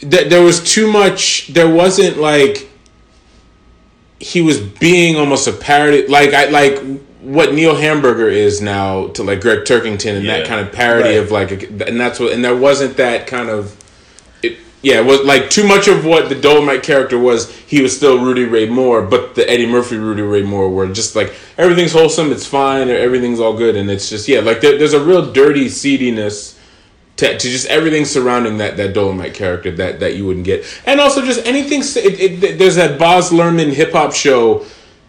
That there was too much. There wasn't like he was being almost a parody, like I like what Neil Hamburger is now to like Gregg Turkington and that kind of parody Right. of like, a, and that's what, and there wasn't that kind of. It, yeah, it was like too much of what the Dolomite character was. He was still Rudy Ray Moore, but the Eddie Murphy Rudy Ray Moore were just like everything's wholesome, it's fine, everything's all good, and it's just yeah, like there, there's a real dirty seediness to, to just everything surrounding that that Dolomite character that that you wouldn't get, and also just anything. It, it, there's that Baz Luhrmann hip hop show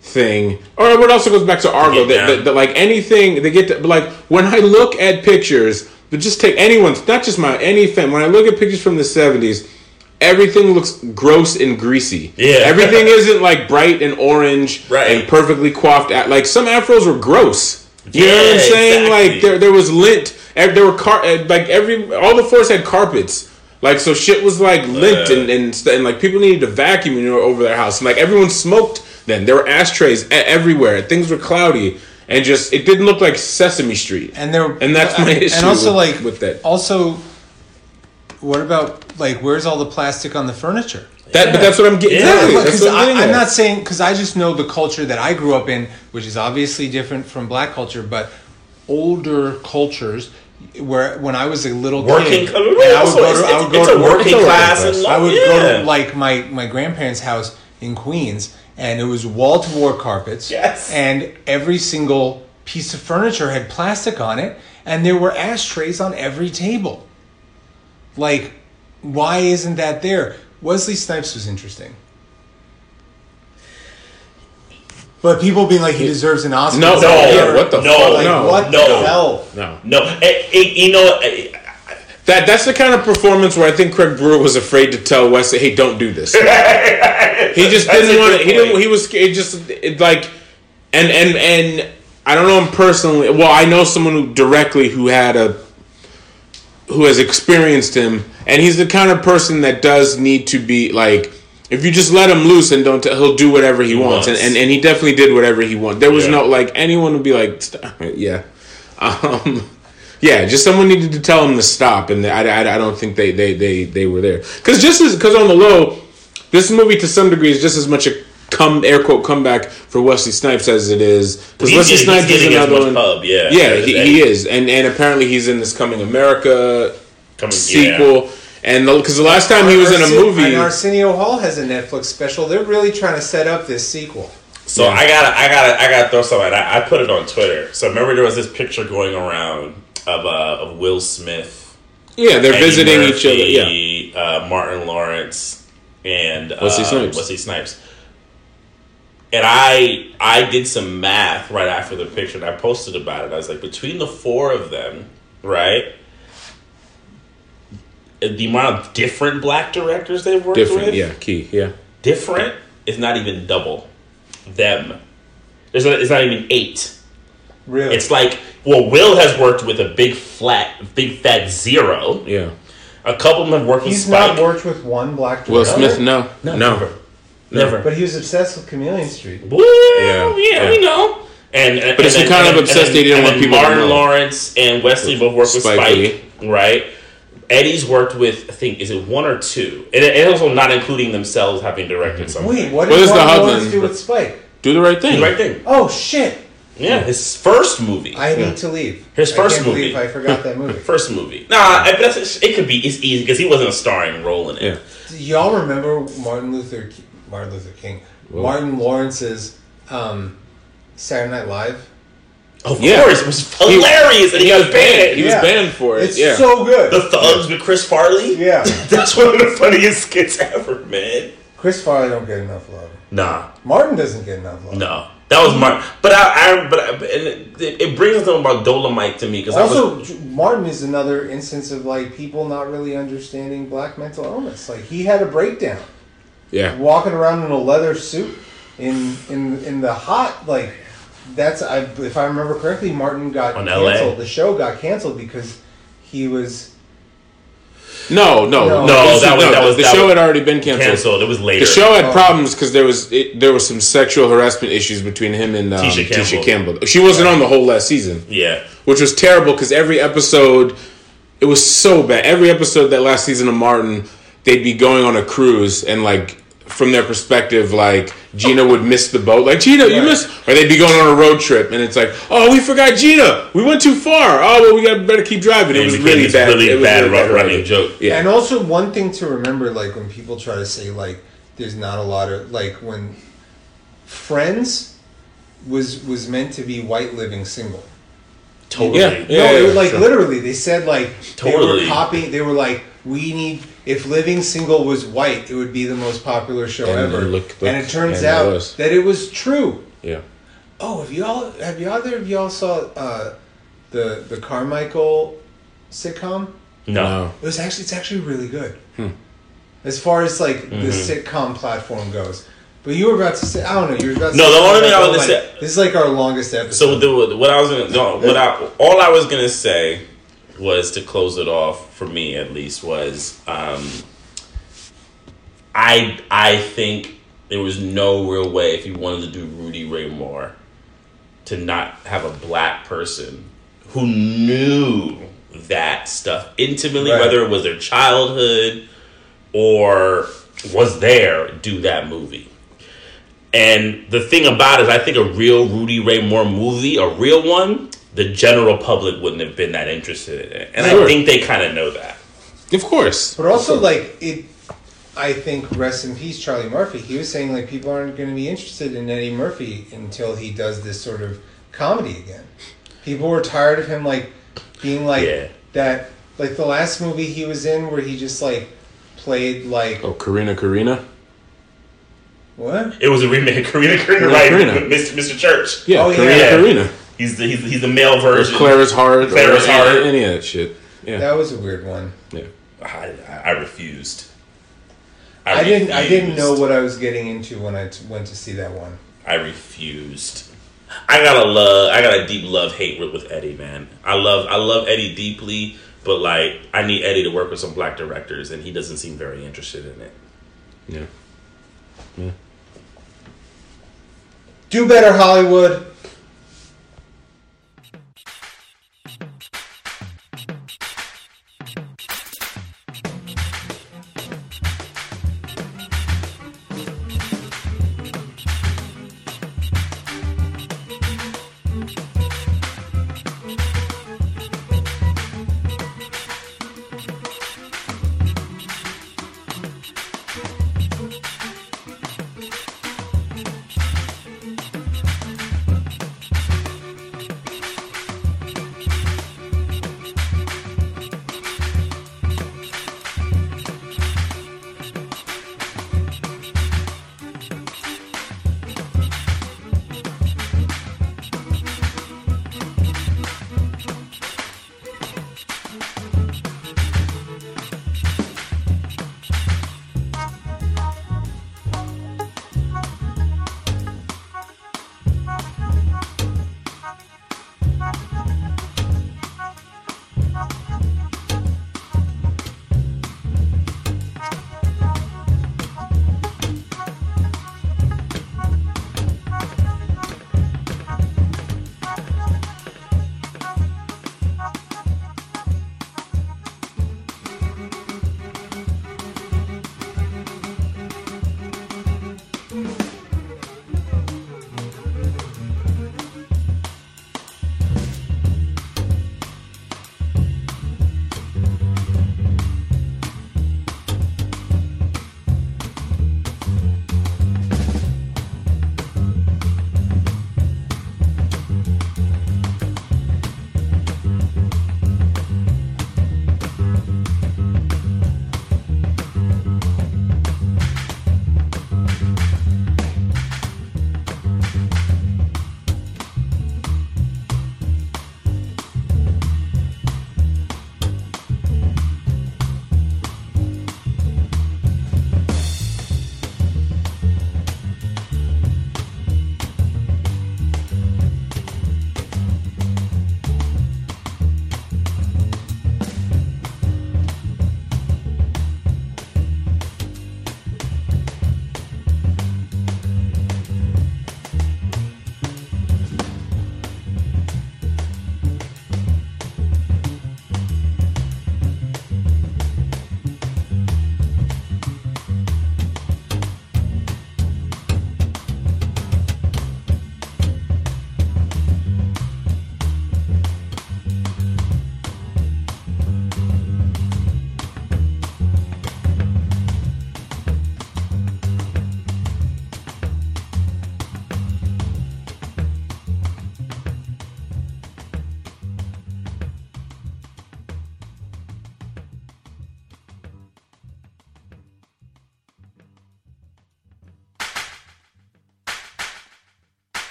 thing, or what also goes back to Argo. That, that, that, like anything they get to, like when I look at pictures, but just take anyone's, not just my any fan. When I look at pictures from the '70s. Everything looks gross and greasy. Yeah. Everything isn't like bright and orange Right. and perfectly coiffed. At, like some afros were gross. You know what I'm saying? exactly. Like there, there was lint. There were car, eh, like every all the floors had carpets. Like so, shit was like lint and and, and like people needed to vacuum you know over their house. And like everyone smoked. Then there were ashtrays everywhere. Things were cloudy and just it didn't look like Sesame Street. And there And that's my issue And also with- like with that. Also what about like where's all the plastic on the furniture? That, but that's what I'm getting. Yeah, exactly. Look, That's 'cause what I'm I, getting I'm not saying because I just know the culture that I grew up in, which is obviously different from black culture, but older cultures where when I was a little Working, kid, I mean, and I would go to, I would go to working work- class. it's a And I would yeah. go to like my my grandparents' house in Queens, and it was wall to wall carpets. Yes. And every single piece of furniture had plastic on it, and there were ashtrays on every table. Like, why isn't that there? Wesley Snipes was interesting. But people being like he deserves an Oscar. No, No, like, what the no, fuck? like, no, what no. the hell? no. No, eh, eh, you know, eh, That that's the kind of performance where I think Craig Brewer was afraid to tell Wesley, "Hey, don't do this." he just didn't want to. He didn't. He was scared. Just it, like, and and and I don't know him personally. Well, I know someone who directly who had a who has experienced him, and he's the kind of person that does need to be like. If you just let him loose and don't, t- he'll do whatever he, wants, wants. And, and and he definitely did whatever he wanted. There was Yeah. no like anyone would be like, yeah, um, yeah. Just someone needed to tell him to stop, and I, I, I don't think they they they they were there because just as because on the low, this movie to some degree is just as much a come air quote comeback for Wesley Snipes as it is because Wesley getting- Snipes is another one. pub, yeah. yeah, he, he is, and and apparently he's in this Coming America Coming- sequel. And because the last time he was in a movie, and Arsenio Hall has a Netflix special. They're really trying to set up this sequel. So I gotta, I gotta, I gotta throw something. I, I put it on Twitter. So remember there was this picture going around of uh, of Will Smith, yeah, they're Eddie visiting each other. Yeah, Murphy, uh, Martin Lawrence, and uh, Wesley Snipes. Wesley Snipes. And I I did some math right after the picture, and I posted about it. I was like, between the four of them, right? The amount of different black directors they've worked different. with, Yeah, key. Yeah, different is not even double them. There's not, it's not even eight. Really? It's like well, Will has worked with a big flat, big fat zero. yeah. A couple of them have worked with He's Spike. not worked with one black director. Will Smith, no, no, no, never, never. but he was obsessed with Chameleon Street. Well, Yeah, yeah, yeah. we know. And, and But it's and the kind of obsessed and they didn't and want then people to Martin. Lawrence and Wesley both worked with Spike Spike, right? Eddie's worked with I think is it one or two, and, and also not including themselves having directed something. Wait, what What did the Martin husband? Do with Spike? Do the right thing. right thing. Oh shit! Yeah, his first movie. I need to leave. His I first can't movie. Believe I forgot that movie. First movie. Nah, I, but that's, it could be. It's easy because he wasn't a starring role in it. Yeah. Do y'all remember Martin Luther Martin Luther King? Martin Lawrence's um, Saturday Night Live. Of Yeah. course, it was hilarious, and he, got banned. He Yeah. was banned for it. It's yeah. so good. The Thugs with Chris Farley. yeah, That's one of the funniest skits ever, man. Chris Farley don't get enough love. Nah, Martin doesn't get enough love. no, that was Martin. But I, I but I, and it, it brings something about Dolomite to me because I Also, was, Martin is another instance of like people not really understanding black mental illness. Like he had a breakdown, yeah. walking around in a leather suit in in in the hot like. That's I, if I remember correctly, Martin got On LA? canceled. The show got canceled because he was No, no, No. no. No, this that was- that was- the that show was had already been canceled. canceled. It was later. The show had Oh. problems because there was it, there was some sexual harassment issues between him and um, Tisha Tisha, Campbell. Campbell. She wasn't on the whole last season, Yeah, which was terrible because every episode it was so bad. Every episode that last season of Martin, they'd be going on a cruise and like from their perspective, like Gina would miss the boat. Like Gina, you Right. missed, or they'd be going on a road trip and it's like, oh, we forgot Gina. We went too far. Oh, well, we got better keep driving. It And was really bad. really it was bad really rough running joke. Yeah. And also one thing to remember, like when people try to say like there's not a lot of like when Friends was was meant to be white living single. totally. Yeah. no, it was like sure. literally they said like they Totally. were copying. They were like we need if Living Single was white, it would be the most popular show And ever. look- look, and it turns and out was. that it was true. yeah. Oh, have y'all have you either of y'all saw uh, the the Carmichael sitcom? No. It was actually it's actually really good. As far as like the sitcom platform goes. But you were about to say I don't know, you were about to No, say the only thing I about, was like, gonna say- This is like our longest episode. So the, what I was gonna, no, what I, all I was gonna say was to close it off for me at least was um, I I think there was no real way if you wanted to do Rudy Ray Moore to not have a black person who knew that stuff intimately, Right. whether it was their childhood or was there, do that movie. And the thing about it is, I think a real Rudy Ray Moore movie, a real one, the general public wouldn't have been that interested in it. And I think they kind of know that. Of course. But also, like it, I think rest in peace, Charlie Murphy. He was saying like people aren't going to be interested in Eddie Murphy until he does this sort of comedy again. People were tired of him like being like Yeah. that. Like the last movie he was in, where he just like played like Oh, Corrina, Corrina. what? It was a remake of Corrina Corrina, Yeah, right? Corrina. Mr. Mr. Church. Yeah, Oh, Corrina, yeah. Corrina. He's the, he's, he's the male Or version. Clara's Heart. Clara's or Heart. Any, any of that shit. Yeah. That was a weird one. yeah. I, I, I refused. I, didn't. I didn't know what I was getting into when I t- went to see that one. I refused. I got a love. I got a deep love hate with, with Eddie, man. I love. I love Eddie deeply, but like, I need Eddie to work with some black directors, and he doesn't seem very interested in it. Yeah. Yeah. Do better, Hollywood.